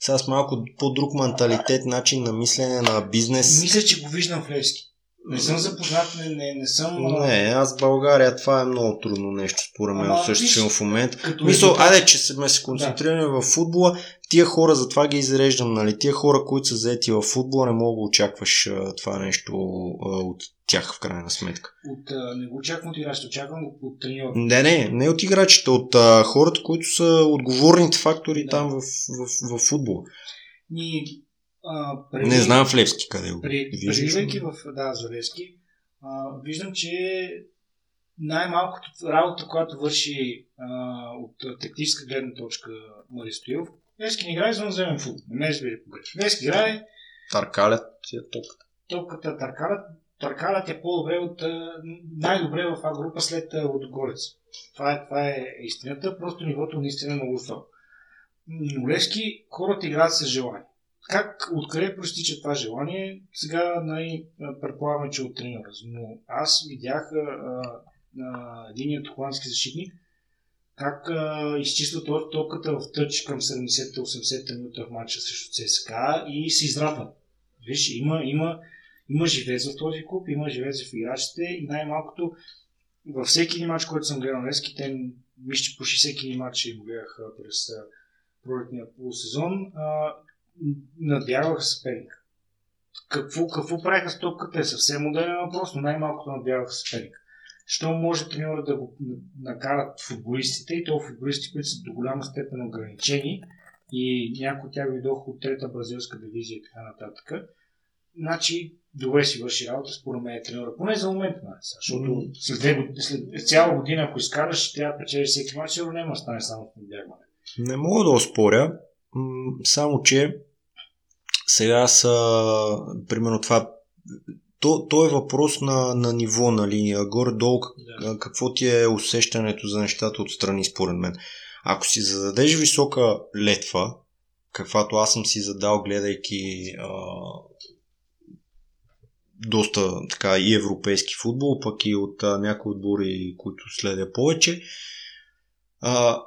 с малко по-друг менталитет, начин на мислене, на бизнес. Мисля, че го виждам в Левски. Не съм запознат, не, не, не съм... Не, аз в България това е много трудно нещо, според мен, осъществено в момента. Мисъл, резултат- айде, че сме се концентрирани в футбола, тия хора, затова ги изреждам, нали? Тия хора, които са заети в футбола, не мога да очакваш а, това нещо а, от тях в крайна сметка. От, а, не го очаквам от играчите, очаквам го от треньора. Не, не, не от играчите, от а, хората, които са отговорните фактори Да. там в, в, в футбола. Ни, а, преди, Не знам в Левски къде го При, в да, Залевски, а, виждам, че най-малкото работа, която върши а, от тактическа гледна точка Мари Стоилов, Левски не играе извънземен футбол. Не ме разбери погрешно. Левски играе Таркалят тия топката. топката търкалят, търкалят е по-добре от най-добре в А група след а, Лудогорец. Това е, това е истината, просто нивото наистина е много високо. Но Левски хората играят с желание. Как, откъде проистича това желание? Сега най- предполагаме, че от тренера. Но аз видях а, а, единият холандски защитник как а, изчиства топ- топката в тъч към 70-80 минута в матча срещу ЦСКА и се израдва. Виж, има, има, има живец в този клуб, има живец в играчите и най-малкото във всеки един матч, който съм гледал Лески, те мисля, че почти всеки един матч им гледах през пролетния полусезон, надбягваха съперника. Какво, какво правиха с топката е съвсем модерен въпрос, но най-малкото надбягваха съперника. Що може треньора да го накарат футболистите и то футболисти, които са до голяма степен ограничени и някои от тях дойдоха от трета бразилска дивизия и така нататък. Значи, добре си върши работа, според мен е треньора. Поне за момента, нали, защото след, две, след цяла година, ако изкараш, трябва да печелиш всеки матч, сигурно няма да стане само с надбягване. Не мога да оспоря, само че сега са, примерно това, то, то е въпрос на, на ниво, нали, горе-долу Да. какво ти е усещането за нещата отстрани, според мен. Ако си зададеш висока летва, каквато аз съм си задал, гледайки а, доста така и европейски футбол, пък и от а, някои отбори, които следя повече, а,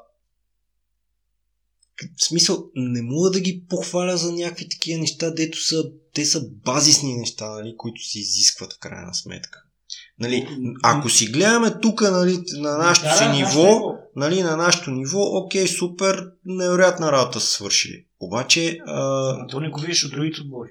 в смисъл, не мога да ги похваля за някакви такива неща, дето са, те са базисни неща, нали, които се изискват в крайна сметка. Нали, ако си гледаме тук нали, на нашото Да, си да, ниво, нашето нали, на нашото ниво, окей, супер, невероятна работа са свършили. Обаче, а, Ама то не го видиш от другите отбори.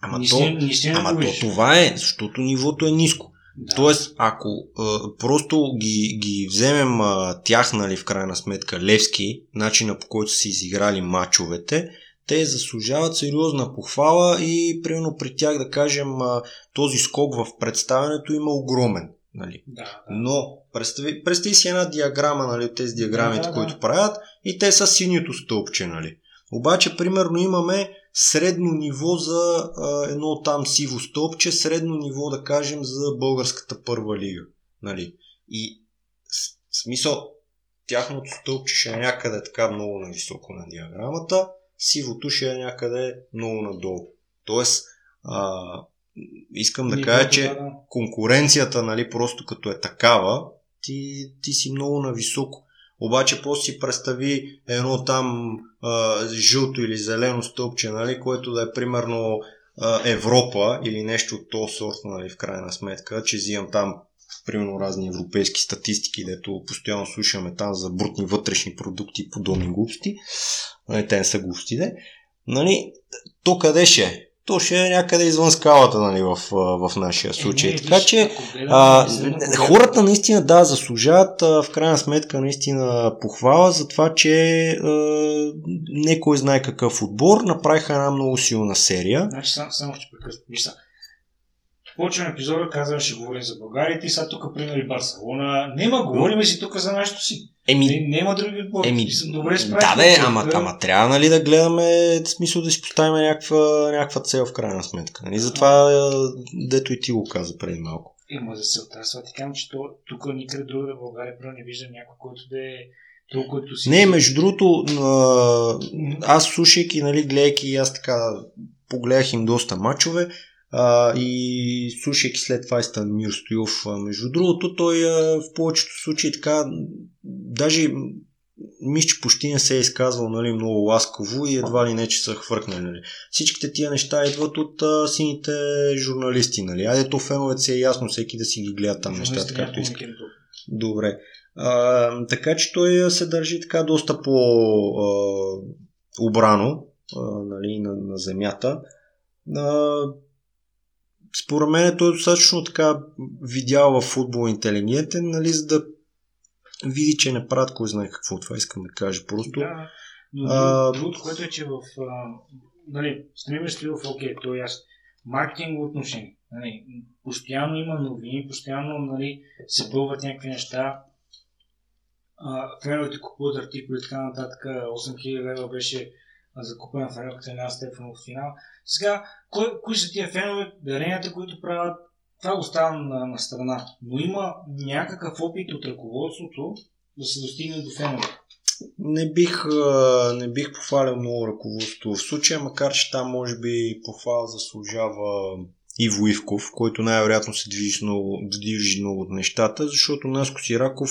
ама, то, ама то това е, защото нивото е ниско. Да. Тоест, ако а, просто ги, ги вземем а, тях, нали, в крайна сметка, Левски, начина по който са изиграли матчовете, те заслужават сериозна похвала и примерно при тях да кажем а, този скок в представянето има огромен. Нали. Да, да. Но представи, представи си една диаграма нали, от тези диаграмите, Да, да, да. които правят и те са синьото стълбче. Нали. Обаче, примерно, имаме средно ниво за а, едно там сиво стълбче, средно ниво, да кажем, за българската първа лига. Нали. И с- смисъл, тяхното стълбче ще е някъде така много нависоко на диаграмата, сивото ще е някъде много надолу. Тоест, а, искам да Нивото, кажа, че да, да. конкуренцията, нали, просто като е такава, ти, ти си много нависоко. Обаче после си представи едно там а, жълто или зелено стълбче, нали, което да е примерно а, Европа или нещо от този сорт, нали, в крайна сметка, че взимам там примерно разни европейски статистики, дето постоянно слушаме там за брутни вътрешни продукти и подобни глупости. Нали, те не са глупости, де. Нали, то къде ще е? То ще е някъде извън скалата, нали, в, в нашия случай. Е, не, така виж, че а, хората наистина да заслужават а, в крайна сметка наистина похвала за това, че а, не кой знае какъв отбор направиха една много силна серия. Значи само, само ще прекъсна. Почваме епизода, казвам, ще говорим за България и сега тук примери Барселона. Нема, говорим си тук за нашето си. Еми, Не, нема други отбори. Еми, добре да, справихме бе, ама, Да. ама трябва нали, да гледаме, в смисъл да си поставим някаква, някаква цел в крайна сметка. Нали? Затова, дето и ти го каза преди малко. Има за целта. Сега ти казвам, че то, тук никъде другаде в България примерно не виждам някой, който да е толкова си. Не, между другото, аз слушайки, нали, гледайки, аз така погледах им доста мачове а, и слушайки след това и Станимир Стоилов, между другото, той а, в повечето случаи така, даже мисля, че почти не се е изказвал нали, много ласково и едва ли не, че са хвъркнали. Нали. Всичките тия неща идват от а, сините журналисти. Нали. Айде то феновете си е ясно, всеки да си ги гледа там нещата, както иска. Добре. А, така че той се държи така доста по а, обрано а, нали, на, на земята. А, според мен той е достатъчно така видял в футбол интелигентен, нали, за да види, че не правят кой знае какво. Това искам да кажа. Просто... Да, но а... другото, което е, че в... А, нали, стремиш се в окей, то е аз. Маркетинг отношение. Нали, постоянно има новини, постоянно нали, се бълват някакви неща. феновете купуват артикули и така нататък. 8000 лева беше закупена в рамките на Стефанов финал. Сега, кой, кои са тия фенове, даренията, които правят, това го оставям на, на страна. Но има някакъв опит от ръководството да се достигне до фенове. Не бих, не бих похвалил много ръководство в случая, макар че там може би похвала заслужава Иво Ивков, който най-вероятно се движи много, движи много от нещата, защото Наско Сираков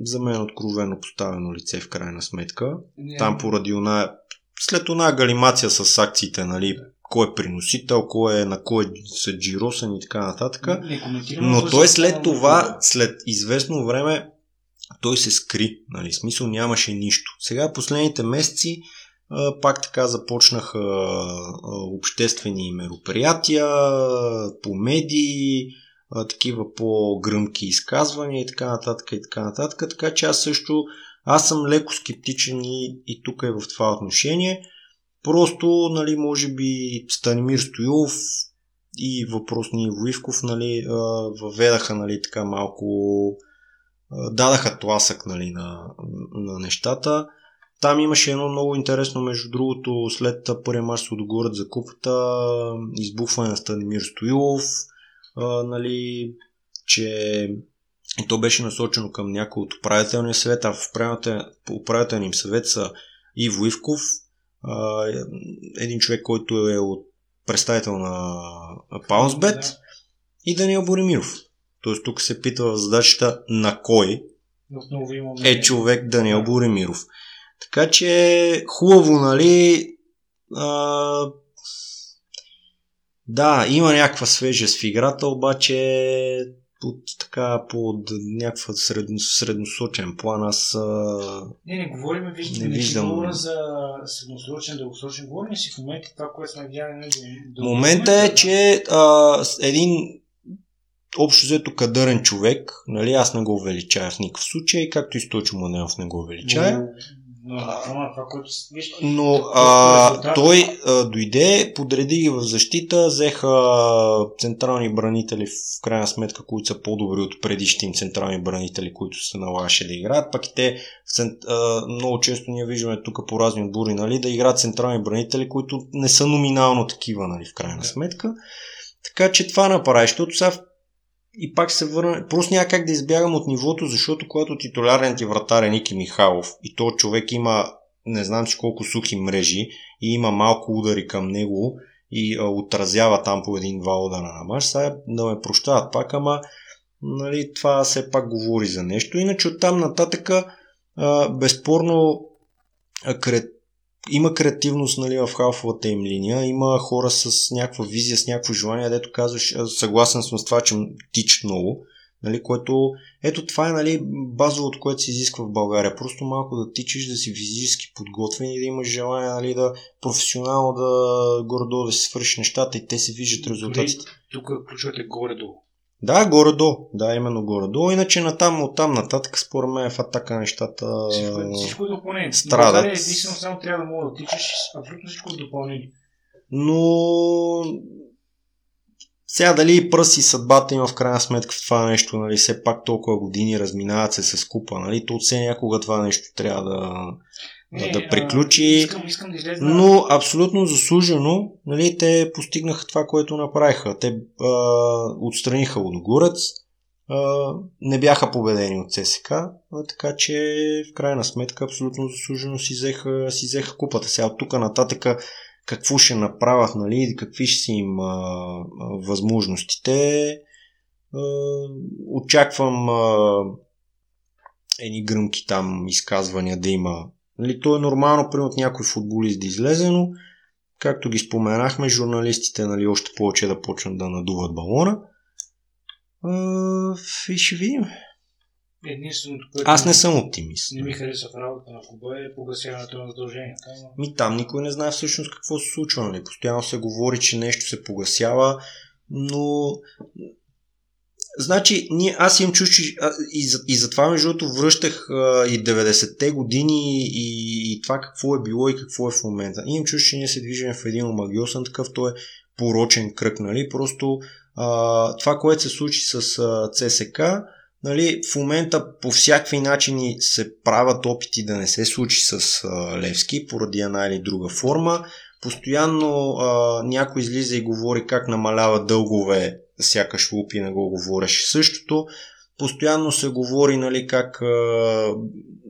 за мен откровено поставено лице в крайна сметка. Не, Там поради она... След една галимация с акциите, нали, кой е приносител, кой е на кой са джиросан и така нататък. Но той след това, след известно време, той се скри. Нали, смисъл нямаше нищо. Сега последните месеци пак така започнаха обществени мероприятия по медии, такива по-гръмки изказвания и така нататък и така нататък. Така че аз също аз съм леко скептичен и, и тук е в това отношение. Просто, нали, може би Станимир Стоилов и въпросния Воивков, нали, въведаха, нали, така малко дадаха тласък, нали, на, на нещата. Там имаше едно много интересно, между другото, след първия мач с Одогорът за купата, избухване на Станимир Стоилов, а, нали, че и то беше насочено към някой от управителния съвет, а в управителния им съвет са Иво Ивков, а, един човек, който е от представител на Паунсбет да. и Даниел Боремиров. Тоест тук се пита в задачата на кой е човек Даниел Боремиров. Така че хубаво, нали, а, да, има някаква свежест в играта, обаче под, така, под някаква средно, средносрочен план аз не, не говорим, виж, не, не виждам. говоря за средносрочен, дългосрочен, говорим си в момента това, което сме видяли. Не, до, момента е, че а, един общо взето кадърен човек, нали, аз не го увеличая в никакъв случай, както и Стойчо Манелов не го увеличая. Но а, а, той а, дойде, подреди ги в защита, взеха централни бранители в крайна сметка, които са по-добри от предишните им централни бранители, които се налагаше да играят. Пак и те а, много често ние виждаме тук по разни отбори, нали, да играят централни бранители, които не са номинално такива, нали, в крайна сметка. Така че това направи, защото сега и пак се върна. Просто няма как да избягам от нивото, защото когато титулярен ти вратар е Ники Михайлов и то човек има не знам си колко сухи мрежи и има малко удари към него и а, отразява там по един-два удара на мач, сега да ме прощават пак, ама нали, това все пак говори за нещо. Иначе оттам нататък а, безспорно крет, има креативност нали, в халфовата им линия, има хора с някаква визия, с някакво желание, дето казваш, съгласен съм с това, че тичат много, нали, което, ето това е нали, базовото, което се изисква в България. Просто малко да тичаш, да си физически подготвен и да имаш желание нали, да професионално да горе-долу да си свършиш нещата и те се виждат резултатите. Тук ключът е горе-долу. Да, горе-долу. Да, именно горе-долу. Иначе натам, оттам нататък, според мен в атака нещата всичко, е- всичко е допълнение. Страдат. България единствено само трябва да мога да тичаш, абсолютно всичко е допълнение. Но сега дали и пръст и съдбата има в крайна сметка в това нещо, нали, все пак толкова години разминават се с купа, нали, то все някога това нещо трябва да, не, да приключи. А, искам, искам да излезна. Но абсолютно заслужено, нали, те постигнаха това, което направиха. Те а, отстраниха Лудогорец, а, не бяха победени от ЦСК, а, така че в крайна сметка абсолютно заслужено си взеха, си взеха купата. Сега от тук нататък какво ще направят, нали, какви ще си им а, а, възможностите. А, очаквам а, едни гръмки там изказвания да има. Нали, то е нормално, при от някой футболист да излезе, но както ги споменахме, журналистите нали, още повече да почнат да надуват балона. А, и ще видим. Единственото, което Аз не съм оптимист. не ми харесва в работа на клуба е погасяването на задълженията. но- Ми там никой не знае всъщност какво се случва. Нали? Постоянно се говори, че нещо се погасява, но Значи, ние, аз имам чувство, и, за, и затова между другото връщах а, и 90-те години и, и това какво е било и какво е в момента. Имам чувство, че ние се движим в един омагиосен такъв, той е порочен кръг, нали? Просто а, това, което се случи с а, ЦСК, нали, в момента по всякакви начини се правят опити да не се случи с а, Левски поради една или друга форма. Постоянно а, някой излиза и говори как намалява дългове, сякаш лупи не го говореше същото. Постоянно се говори нали, как а,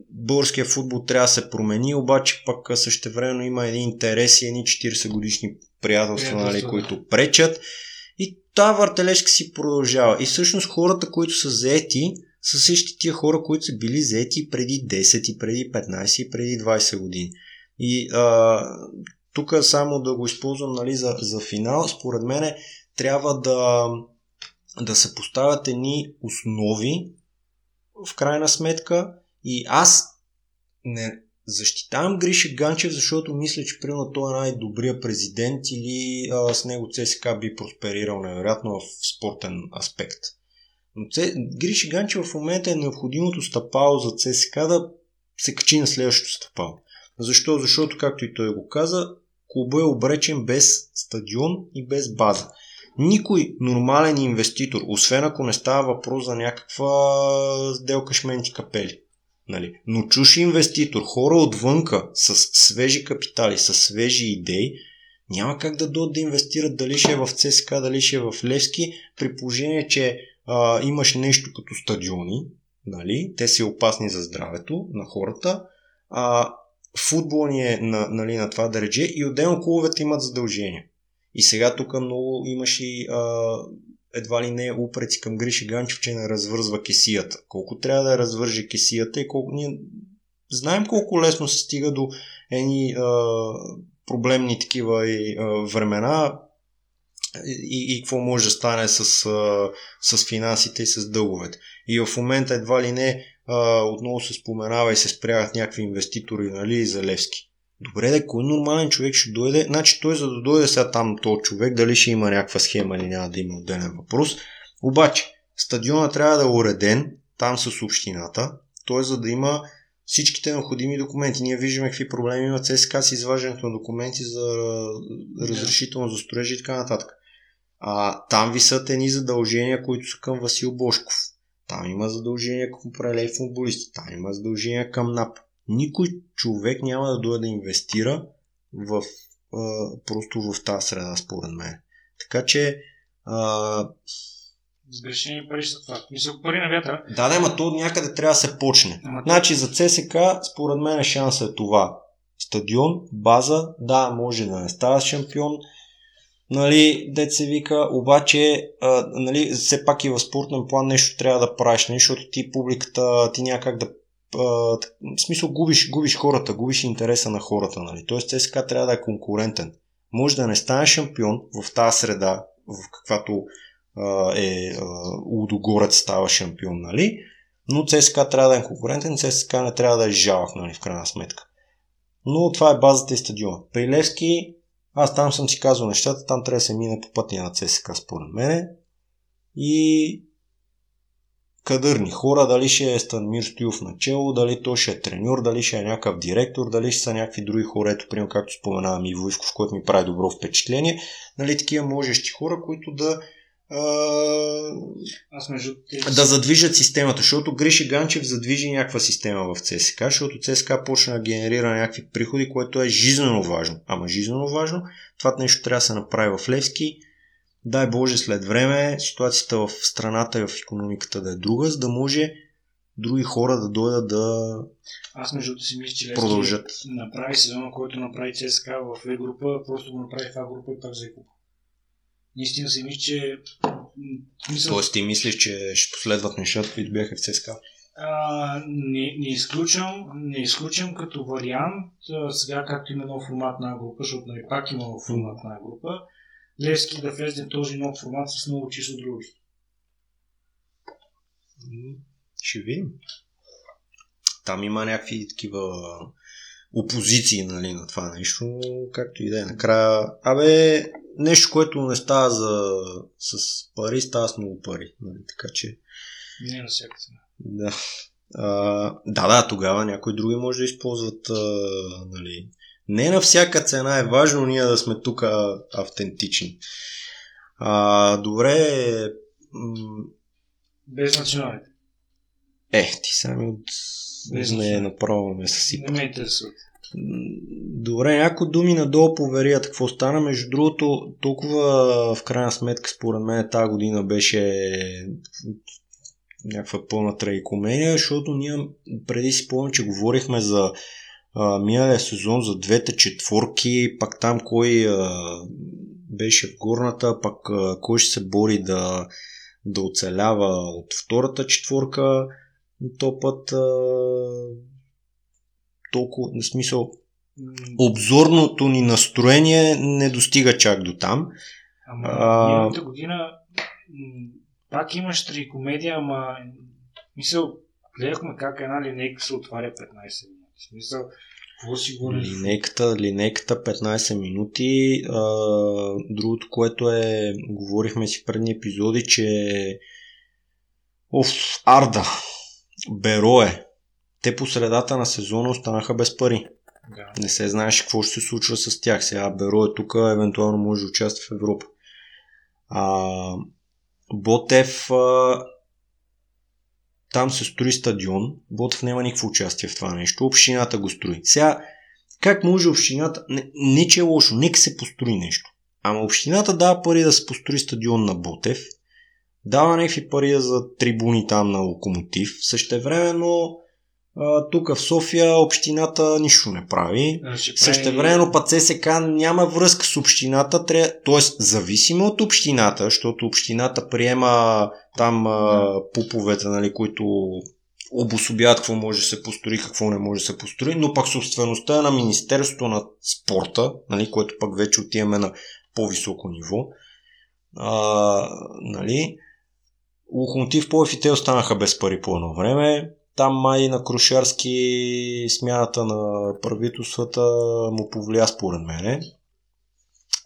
българския футбол трябва да се промени, обаче пък същевременно има едни интереси, едни 40 годишни приятелства, нали, които пречат. И тази въртележка си продължава. И всъщност хората, които са заети, са същите тия хора, които са били заети преди 10, и преди 15, и преди 20 години. И а, тук само да го използвам нали, за, за финал, според мен трябва да, да се поставят едни основи в крайна сметка и аз не защитавам Гриша Ганчев, защото мисля, че примерно той е най-добрия президент или а, с него ЦСКА би просперирал невероятно в спортен аспект. Но Ц... Гриша Ганчев в момента е необходимото стъпало за ЦСКА да се качи на следващото стъпало. Защо? Защото, както и той го каза, клубът е обречен без стадион и без база. Никой нормален инвеститор, освен ако не става въпрос за някаква сделка шменти капели. Нали? Но чуш инвеститор, хора отвънка с свежи капитали, с свежи идеи, няма как да дойдат да инвестират дали ще е в ЦСКА, дали ще е в Левски, при положение, че а, имаш нещо като стадиони, нали? те са опасни за здравето на хората, а, футбол ни е на, нали, на това дореже и отделно клубовете имат задължения. И сега тук много имаш и а, едва ли не упреци към Гриши Ганчев, че не развързва кесията. Колко трябва да развърже кесията и колко ние знаем колко лесно се стига до едни а, проблемни такива и, а, времена и, и какво може да стане с, а, с финансите и с дълговете. И в момента едва ли не а, отново се споменава и се спрягат някакви инвеститори нали, за Левски. Добре, да кой нормален човек ще дойде? Значи той за да дойде сега там този човек, дали ще има някаква схема или няма да има отделен въпрос. Обаче, стадиона трябва да е уреден там с общината, т.е. за да има всичките необходими документи. Ние виждаме какви проблеми има ЦСКА с изваждането на документи за разрешително за строеж и така нататък. А, там висят едни задължения, които са към Васил Бошков. Там има задължения към прелей футболисти. Там има задължения към НАП. Никой човек няма да дойде да инвестира в, а, просто в тази среда, според мен. Така че а, Сгрешени пари са това. Мисля, пари на вятъра. да, да, ма то някъде трябва да се почне. Ама Значи за ЦСК, според мен шансът е това. Стадион, база, да, може да не става шампион, нали, дет се вика, обаче, а, нали, все пак и в спортен план нещо трябва да правиш, нали, защото ти публиката, ти няма как да в смисъл губиш, губиш хората, губиш интереса на хората, нали. Тоест ЦСКА трябва да е конкурентен. Може да не стане шампион в тази среда, в каквато а, е а, Лудогорец става шампион, нали, но ЦСКА трябва да е конкурентен, ЦСКА не трябва да е жалък, нали, в крайна сметка. Но това е базата и стадиона. При Левски, аз там съм си казал нещата, там трябва да се мине по пътя на ЦСКА, според мене. И кадърни хора, дали ще е Станмир Стоилов начало, дали той ще е треньор, дали ще е някакъв директор, дали ще са някакви други хора, ето, примерно, както споменавам и Войсков, който ми прави добро впечатление, нали, такива можещи хора, които да а, Аз между да задвижат системата, защото Гриши Ганчев задвижи някаква система в ЦСКА, защото ЦСКА почна да генерира някакви приходи, което е жизненно важно. Ама жизненно важно, това нещо трябва да се направи в Левски. Дай Боже след време ситуацията в страната и в економиката да е друга, за да може други хора да дойдат да Аз между другото си мисля, че продължат. направи сезона, който направи ЦСКА в Е група, просто го направи в А група и пак взе куп. Наистина си мисля, че м, мисля, Тоест ти мислиш, че ще последват нещата, които бяха в ЦСКА? А, не, не, изключвам, не изключвам като вариант, а, сега както има нов формат на група, защото нали, пак има нов формат на група, Левски да влезе в този нов формат с много чисто други. Ще видим. Там има някакви такива опозиции нали, на това нещо, както и да е. Накрая, абе, нещо, което не става за, с пари, става с много пари. Нали, така че... Не на всяка цена. Да. А, да, да, тогава някои други може да използват а, нали, не на всяка цена е важно ние да сме тук автентични. А, добре. М- Без националите. Е, ти сами от... Без не, направо ме съсипа. Не ме интересува. Добре, някои думи надолу по верията какво стана. Между другото, толкова в крайна сметка, според мен, тази година беше някаква пълна трагикомения, защото ние преди си помня, че говорихме за а, миналия сезон за двете четворки, пак там кой а, беше в горната, пак а, кой ще се бори да, да оцелява от втората четворка. То път а, толкова, в смисъл, обзорното ни настроение не достига чак до там. Ама а... миналата година пак имаш три комедия, ама мисъл, гледахме как една линейка се отваря 15 минути. В смисъл, какво си говориш? Линейката, линейката 15 минути. А, другото, което е, говорихме си предни епизоди, че Оф, Арда, Берое, те по средата на сезона останаха без пари. Да. Не се знаеш какво ще се случва с тях. Сега Беро е тук, евентуално може да участва в Европа. А, Ботев а, там се строи стадион, Ботев няма никакво участие в това нещо, общината го строи. Сега, как може общината, не, не че е лошо, нека се построи нещо. Ама общината дава пари да се построи стадион на Ботев, дава някакви пари за трибуни там на Локомотив, същевременно тук в София общината нищо не прави. Също времено път ССК няма връзка с общината, т.е. зависимо от общината, защото общината приема там да. пуповете, нали, които обособяват какво може да се построи, какво не може да се построи, но пък собствеността е на Министерството на спорта, нали, което пък вече отиваме на по-високо ниво. А, нали, Лохомотив по и те останаха без пари по едно време. Там май на Крушарски смяната на правителствата му повлия според мене.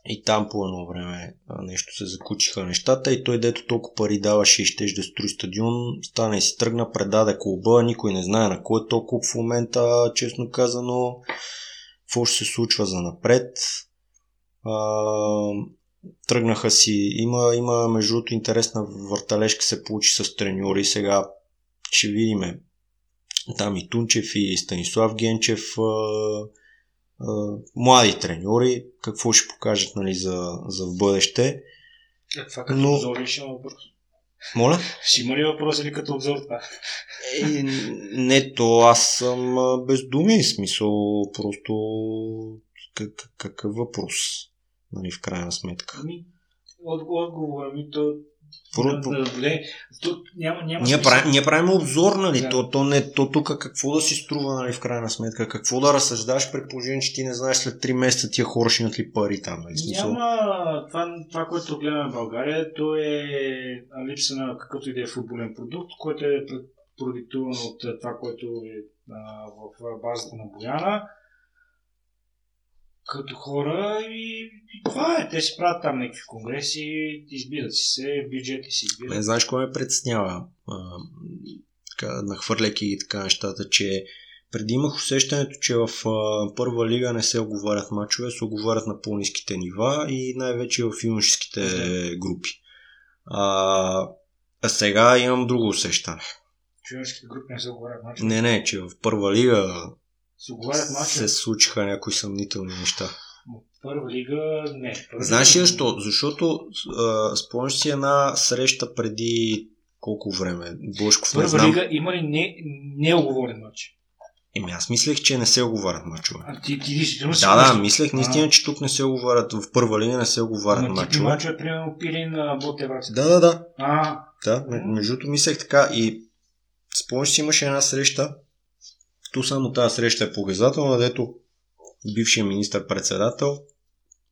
И там по едно време нещо се закучиха нещата и той дето толкова пари даваше и щеше да строи стадион, стана и си тръгна, предаде клуба, никой не знае на кой е то клуб в момента, честно казано, какво ще се случва за напред. А, тръгнаха си, има, има между другото интересна върталежка се получи с треньори, сега ще видиме там и Тунчев и Станислав Генчев, млади треньори, какво ще покажат нали, за, за в бъдеще. Е, това като Но... обзор ли ще има въпрос? Моля? <laughs> Ще има ли въпрос или като обзор това? Е, не, то аз съм без думи, смисъл просто как, какъв въпрос, нали, в крайна сметка. Ми, отговор ми то да, да, то, няма, няма ние, правим, ние правим обзор, нали? Да. То, то, не, то тук какво да си струва, нали, в крайна сметка? Какво да разсъждаш при положение, че ти не знаеш след 3 месеца тия хора ще имат ли пари там? Нали? Смисъл? Няма това, това, което гледаме в България, то е липса на какъвто и да е футболен продукт, който е продиктуван от това, което е а, в базата на Бояна като хора и, и това е. Те си правят там някакви конгреси, избират си се, бюджети си избират. Не знаеш кой ме притеснява, нахвърляйки ги така нещата, че преди имах усещането, че в а, първа лига не се оговарят мачове, се оговарят на по-низките нива и най-вече в юношеските групи. А, а сега имам друго усещане. В юношеските групи не се оговарят мачове? Не, не, че в първа лига се оговарят мачове. Се случиха някои съмнителни неща. Първа лига не. Първа Знаеш ли защо? Защото спомняш си една среща преди колко време? Бошков Първа не знам. лига има ли не, неоговорен матч? Еми аз мислех, че не се оговарят мачове. А ти, ти, ти, ти Да, да, мислех наистина, че тук не се оговарят, в първа лига не се оговарят мачове. Мачове, примерно, Пирин, Ботевац. Да, да, да. А, да, между другото мислех така и спомняш си имаше една среща, ту само тази среща е показателна, дето бившия министър-председател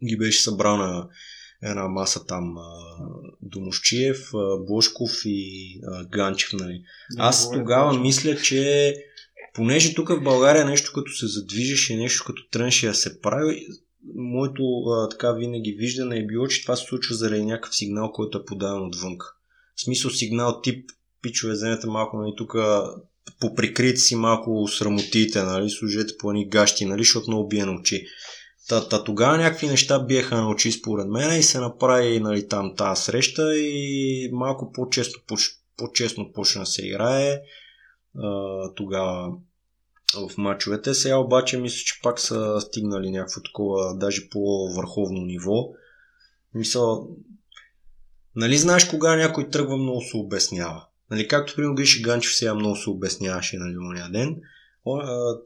ги беше събрал на една маса там Домощиев, Бошков и Ганчев. Нали. Аз тогава мисля, че понеже тук в България нещо като се задвижеше, нещо като трънше да се прави, моето а, така винаги виждане е било, че това се случва заради някакъв сигнал, който е подаден отвън. В смисъл сигнал тип пичове, вземете малко, нали, тук поприкрите си малко срамотите, нали, служете по едни гащи, нали, защото много бие на очи. Та, та тогава някакви неща биеха на очи според мен и се направи нали, там тази среща и малко по-често, по-честно почна да се играе а, тогава в мачовете. Сега обаче мисля, че пак са стигнали някакво такова, даже по-върховно ниво. Мисля, нали знаеш кога някой тръгва много се обяснява? Нали, както при Гриши Ганчев сега много се обясняваше нали, ония ден.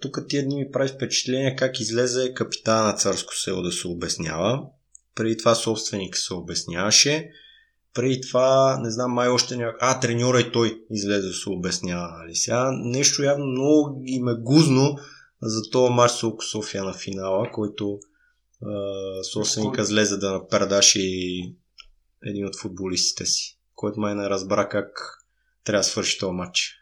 Тук тия дни ми прави впечатление как излезе капитана на царско село да се обяснява. Преди това собственик се обясняваше. Преди това, не знам, май още някак... А, треньора и той излезе да се обяснява. Нали? Сега нещо явно много им е гузно за това матч София на финала, който е, собственика злезе да напредаше и един от футболистите си, който май не разбра как трябва да свърши този матч.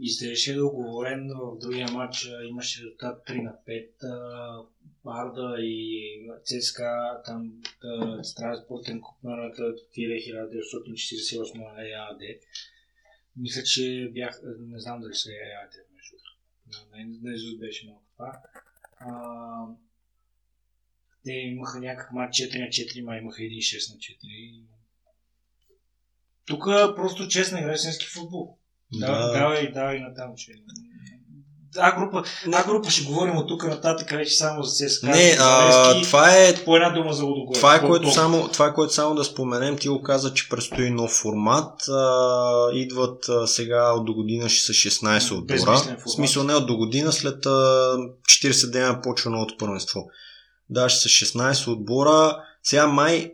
Изглеждаше договорен в другия матч, имаше резултат 3 на 5. Барда и ЦСКА, там транспортен куп на Тире 1948 ЕАД. Мисля, че бях, не знам дали са ЕАД, между на Изус беше много това. А, те имаха някакъв матч 4 на 4, май имаха 1 6 на 4. Тук просто честна игра истински футбол. Да, да. давай, давай натам, че а група, а група ще говорим от тук нататък вече само за ЦСКА. Не, а, това е... По една дума за Лудогорец. Това е, което само, това е което само да споменем. Ти го каза, че предстои нов формат. А, идват а, сега от до година ще са 16 отбора. В смисъл не от до година, след а, 40 дена почва новото първенство. Да, ще са 16 отбора. Сега май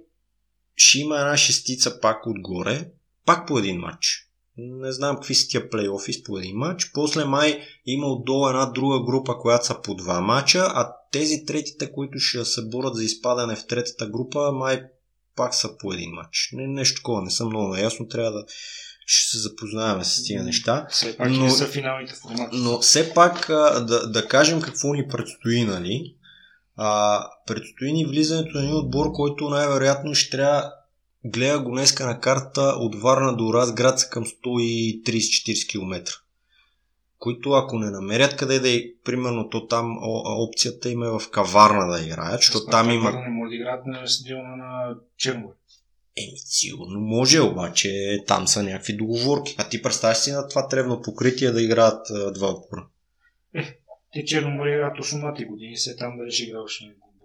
ще има една шестица пак отгоре. Пак по един матч не знам какви са тия плейофи по един матч. После май има отдолу една друга група, която са по два матча, а тези третите, които ще се борят за изпадане в третата група, май пак са по един матч. Не, нещо такова, не съм много наясно, трябва да ще се запознаем с тия неща. Все пак но, са финалните формати. Но все пак да, да кажем какво ни предстои, нали? А, предстои ни влизането на един отбор, който най-вероятно ще трябва Гледа го днеска на карта от Варна до Разград са към 130-40 км. Които ако не намерят къде да е, примерно то там опцията им е в каварна да играят, защото там има... Не може да играят на стадиона на Черногор. Еми, сигурно може, обаче там са някакви договорки. А ти представяш си на това тревно покритие да играят два отбора? Е, те Черноморе играят точно на години, се там да ще играеш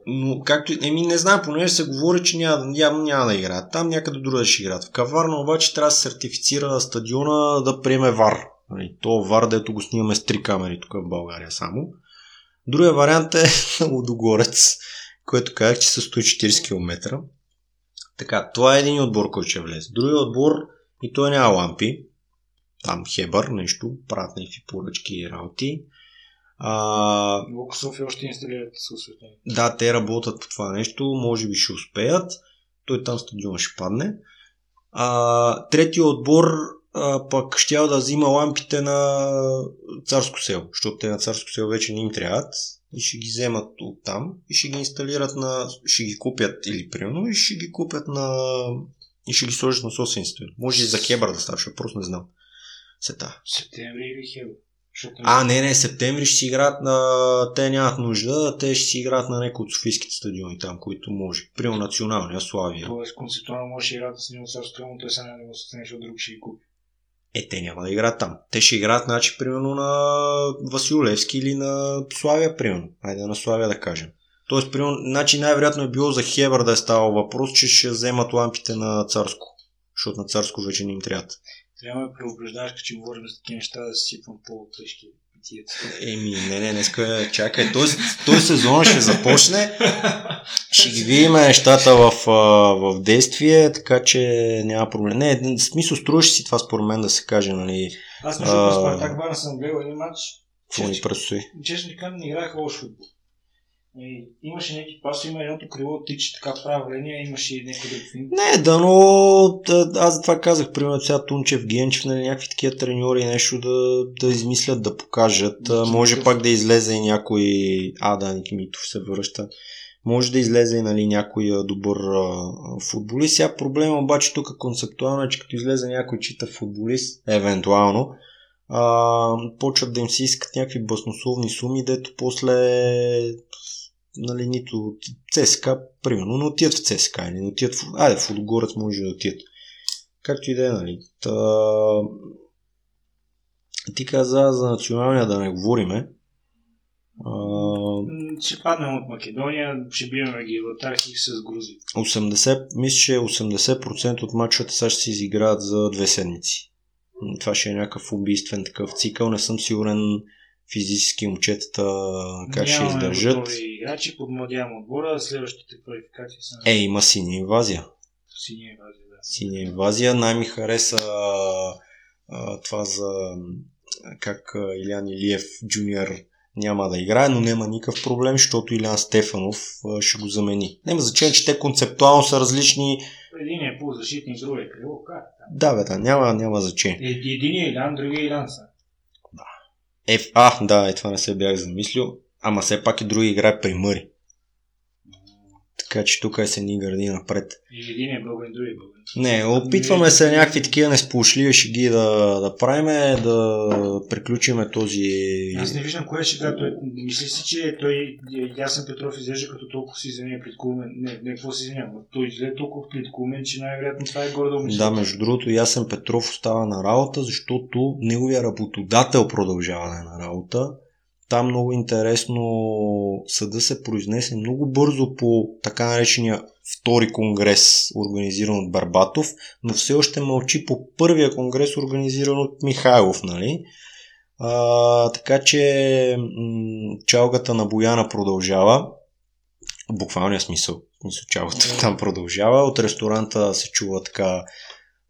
но както, еми не знам, понеже се говори, че няма, няма, няма да играят. Там някъде друга ще играят. В Каварна обаче трябва да се сертифицира стадиона да приеме ВАР. Нали, то ВАР, дето го снимаме с три камери тук в България само. Другия вариант е <laughs> Лудогорец, който казах, че са 140 км. Така, това е един отбор, който ще влезе. Другия отбор, и той няма лампи. Там Хебър, нещо, правят някакви поръчки и работи. А... Лука София още инсталират осветление. Да, те работят по това нещо, може би ще успеят. Той там стадион ще падне. А, третия отбор а, пък ще да взима лампите на Царско село, защото те на Царско село вече не им трябват и ще ги вземат от там и ще ги инсталират на... ще ги купят или примерно и ще ги купят на... и ще ги сложат на собствените. Може и за Хебър да става, просто не знам. Сета. Септември или Хебър? А, не, не, септември ще си играят на... Те нямат нужда, те ще си играят на някои от софийските стадиони там, които може. Приема националния Славия. Тоест, концептуално може да играят с Царство, но той сега може да защото друг ще ги купи. Е, те няма да играят там. Те ще играят, значи, примерно на Василевски или на Славия, примерно. Айде на Славия да кажем. Тоест, примерно, значи най-вероятно е било за Хебър да е ставал въпрос, че ще вземат лампите на Царско. Защото на Царско вече не им трябва. Трябва да преобреждаш, че говорим за такива неща, да си сипвам по-тежки питиета. Еми, не, не, днеска чакай. Този, този сезон ще започне. ще ги видим нещата в, в действие, така че няма проблем. Не, смисъл струваше си това според мен да се каже, нали. Аз между Спартак Варна съм гледал един матч. Какво ни предстои? Честно ти не играха лош футбол. И имаше някакви паси, има едното крило тичи така правление, имаше и някъде финт. Не, да, но аз за това казах, примерно сега Тунчев, Генчев, нали, някакви такива треньори нещо да, да измислят, да покажат. Никитов. Може пак да излезе и някой... А, да, Никимитов се връща. Може да излезе и нали, някой добър а, футболист. Сега проблема обаче тук концептуално е, че като излезе някой чита футболист, евентуално, а, почват да им се искат някакви баснословни суми, дето после нали, нито от ЦСКА, примерно, не отият в ЦСКА или не отият в... Айде, в Лудогорец може да отият. Както и да е, нали. Та... Ти каза за националния да не говориме. А... Ще паднем от Македония, ще биеме ги в с Грузия. 80, мисля, че 80% от мачовете сега ще се изиграят за две седмици. Това ще е някакъв убийствен такъв цикъл. Не съм сигурен физически момчетата как ще издържат. играчи, подмладявам отбора, следващите квалификации са... Е, има синя инвазия. Синя инвазия, да. Синя инвазия. Най-ми хареса а, това за как Илян Илиев джуниор няма да играе, но няма никакъв проблем, защото Илян Стефанов а, ще го замени. Няма значение, че те концептуално са различни. Един е полузащитник, другия е криво. Да, бе, да, няма, няма значение. Един е Илян, другия е Илян са. Е, а, да, е, това не се бях замислил. Ама все пак и други играе при Мъри. Така че тук е се ни гради напред. И един е българин, други е българин. Не, опитваме се някакви такива несполучливи шеги да, да правиме, да приключиме този... Аз не виждам кое ще той. Мисли си, че той Ясен Петров изглежда като толкова си извиня пред Кулмен. Не, не, какво си извиня, той изглежда толкова пред Кулмен, че най-вероятно това е горе да Да, между другото, Ясен Петров остава на работа, защото неговия работодател продължава да е на работа там много интересно съда се произнесе много бързо по така наречения втори конгрес, организиран от Барбатов, но все още мълчи по първия конгрес, организиран от Михайлов, нали? А, така че м- чалгата на Бояна продължава. Буквалния смисъл. смисъл чалгата там продължава. От ресторанта се чува така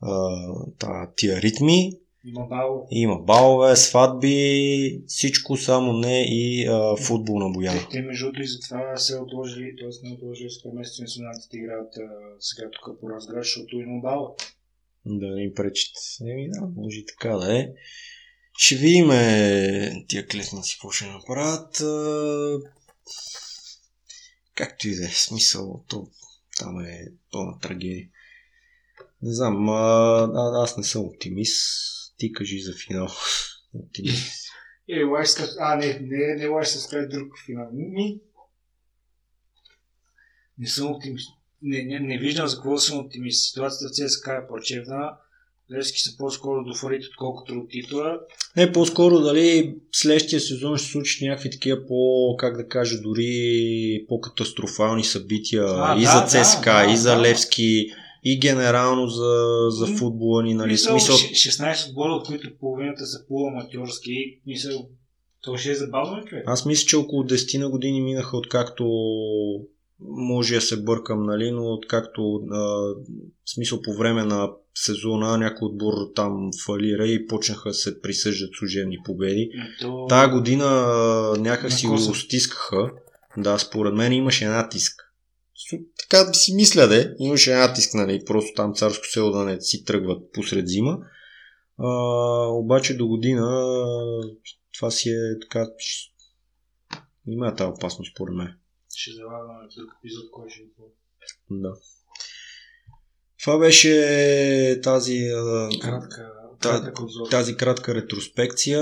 а, тия ритми. Има балове. Има балове, сватби, всичко, само не и а, футбол на Бояна. Те, между другото и затова се отложи, т.е. не отложи с преместите националните играят сега тук по разград, защото има балове. Да не им пречат. Еми да, може и така да е. Ще видим тия клетници какво ще направят. Както и да е, смисъл, то, там е пълна трагедия. Не знам, а, а, аз не съм оптимист ти кажи за финал. <laughs> Оптимист. Или Лайска... А, не, не, не Лайска с друг финал. Ми... Не съм оптимист. Не, не, не виждам за какво съм оптимист. Ситуацията в ЦСКА е плачевна. Левски са по-скоро до форит, отколкото от титла. Не, по-скоро дали следващия сезон ще се случат някакви такива по, как да кажа, дори по-катастрофални събития а, и да, за ЦСКА, да, и за да, Левски и генерално за, за футбола ни. Нали? Мисъл, смисъл... 16 отбора, от които половината са полуаматьорски. Мисъл, то ще е забавно, човек. Аз мисля, че около 10 на години минаха откакто може да се бъркам, нали, но откакто а, в смисъл по време на сезона някой отбор там фалира и почнаха да се присъждат служебни победи. То... Тая година някак си го стискаха. Да, според мен имаше натиск така си мисля, де, имаше натиск, нали, просто там царско село да не си тръгват посред зима. А, обаче до година това си е така... Има тази опасност, според мен. Ще залагаме друг епизод, кой ще е Да. Това беше тази кратка тази кратка ретроспекция.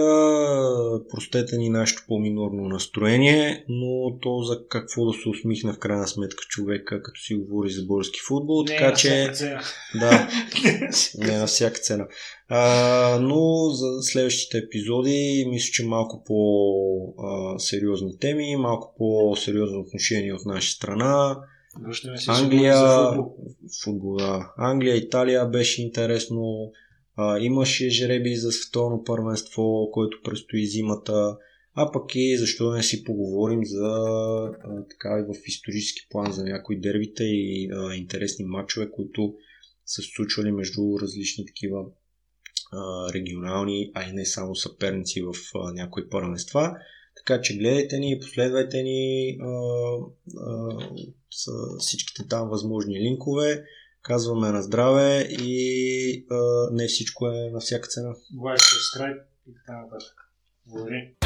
Простете ни нашето по-минорно настроение, но то за какво да се усмихне в крайна сметка човека, като си говори за български футбол. Не, така на че. Цена. Да, <laughs> не на всяка цена. А, но за следващите епизоди мисля, че малко по-сериозни теми, малко по-сериозно отношение от наша страна. Англия, футбол. футбол да. Англия, Италия беше интересно. А, имаше жреби за световно първенство, който предстои зимата. а пък и защо да не си поговорим за а, така и в исторически план за някои дербите и а, интересни матчове, които са случвали между различни такива а, регионални, а и не само съперници в а, някои първенства. Така че гледайте ни, последвайте ни а, а, с всичките там възможни линкове. Казваме на здраве и а, не всичко е на всяка цена. Лайк, subscribe и така нататък. Благодаря.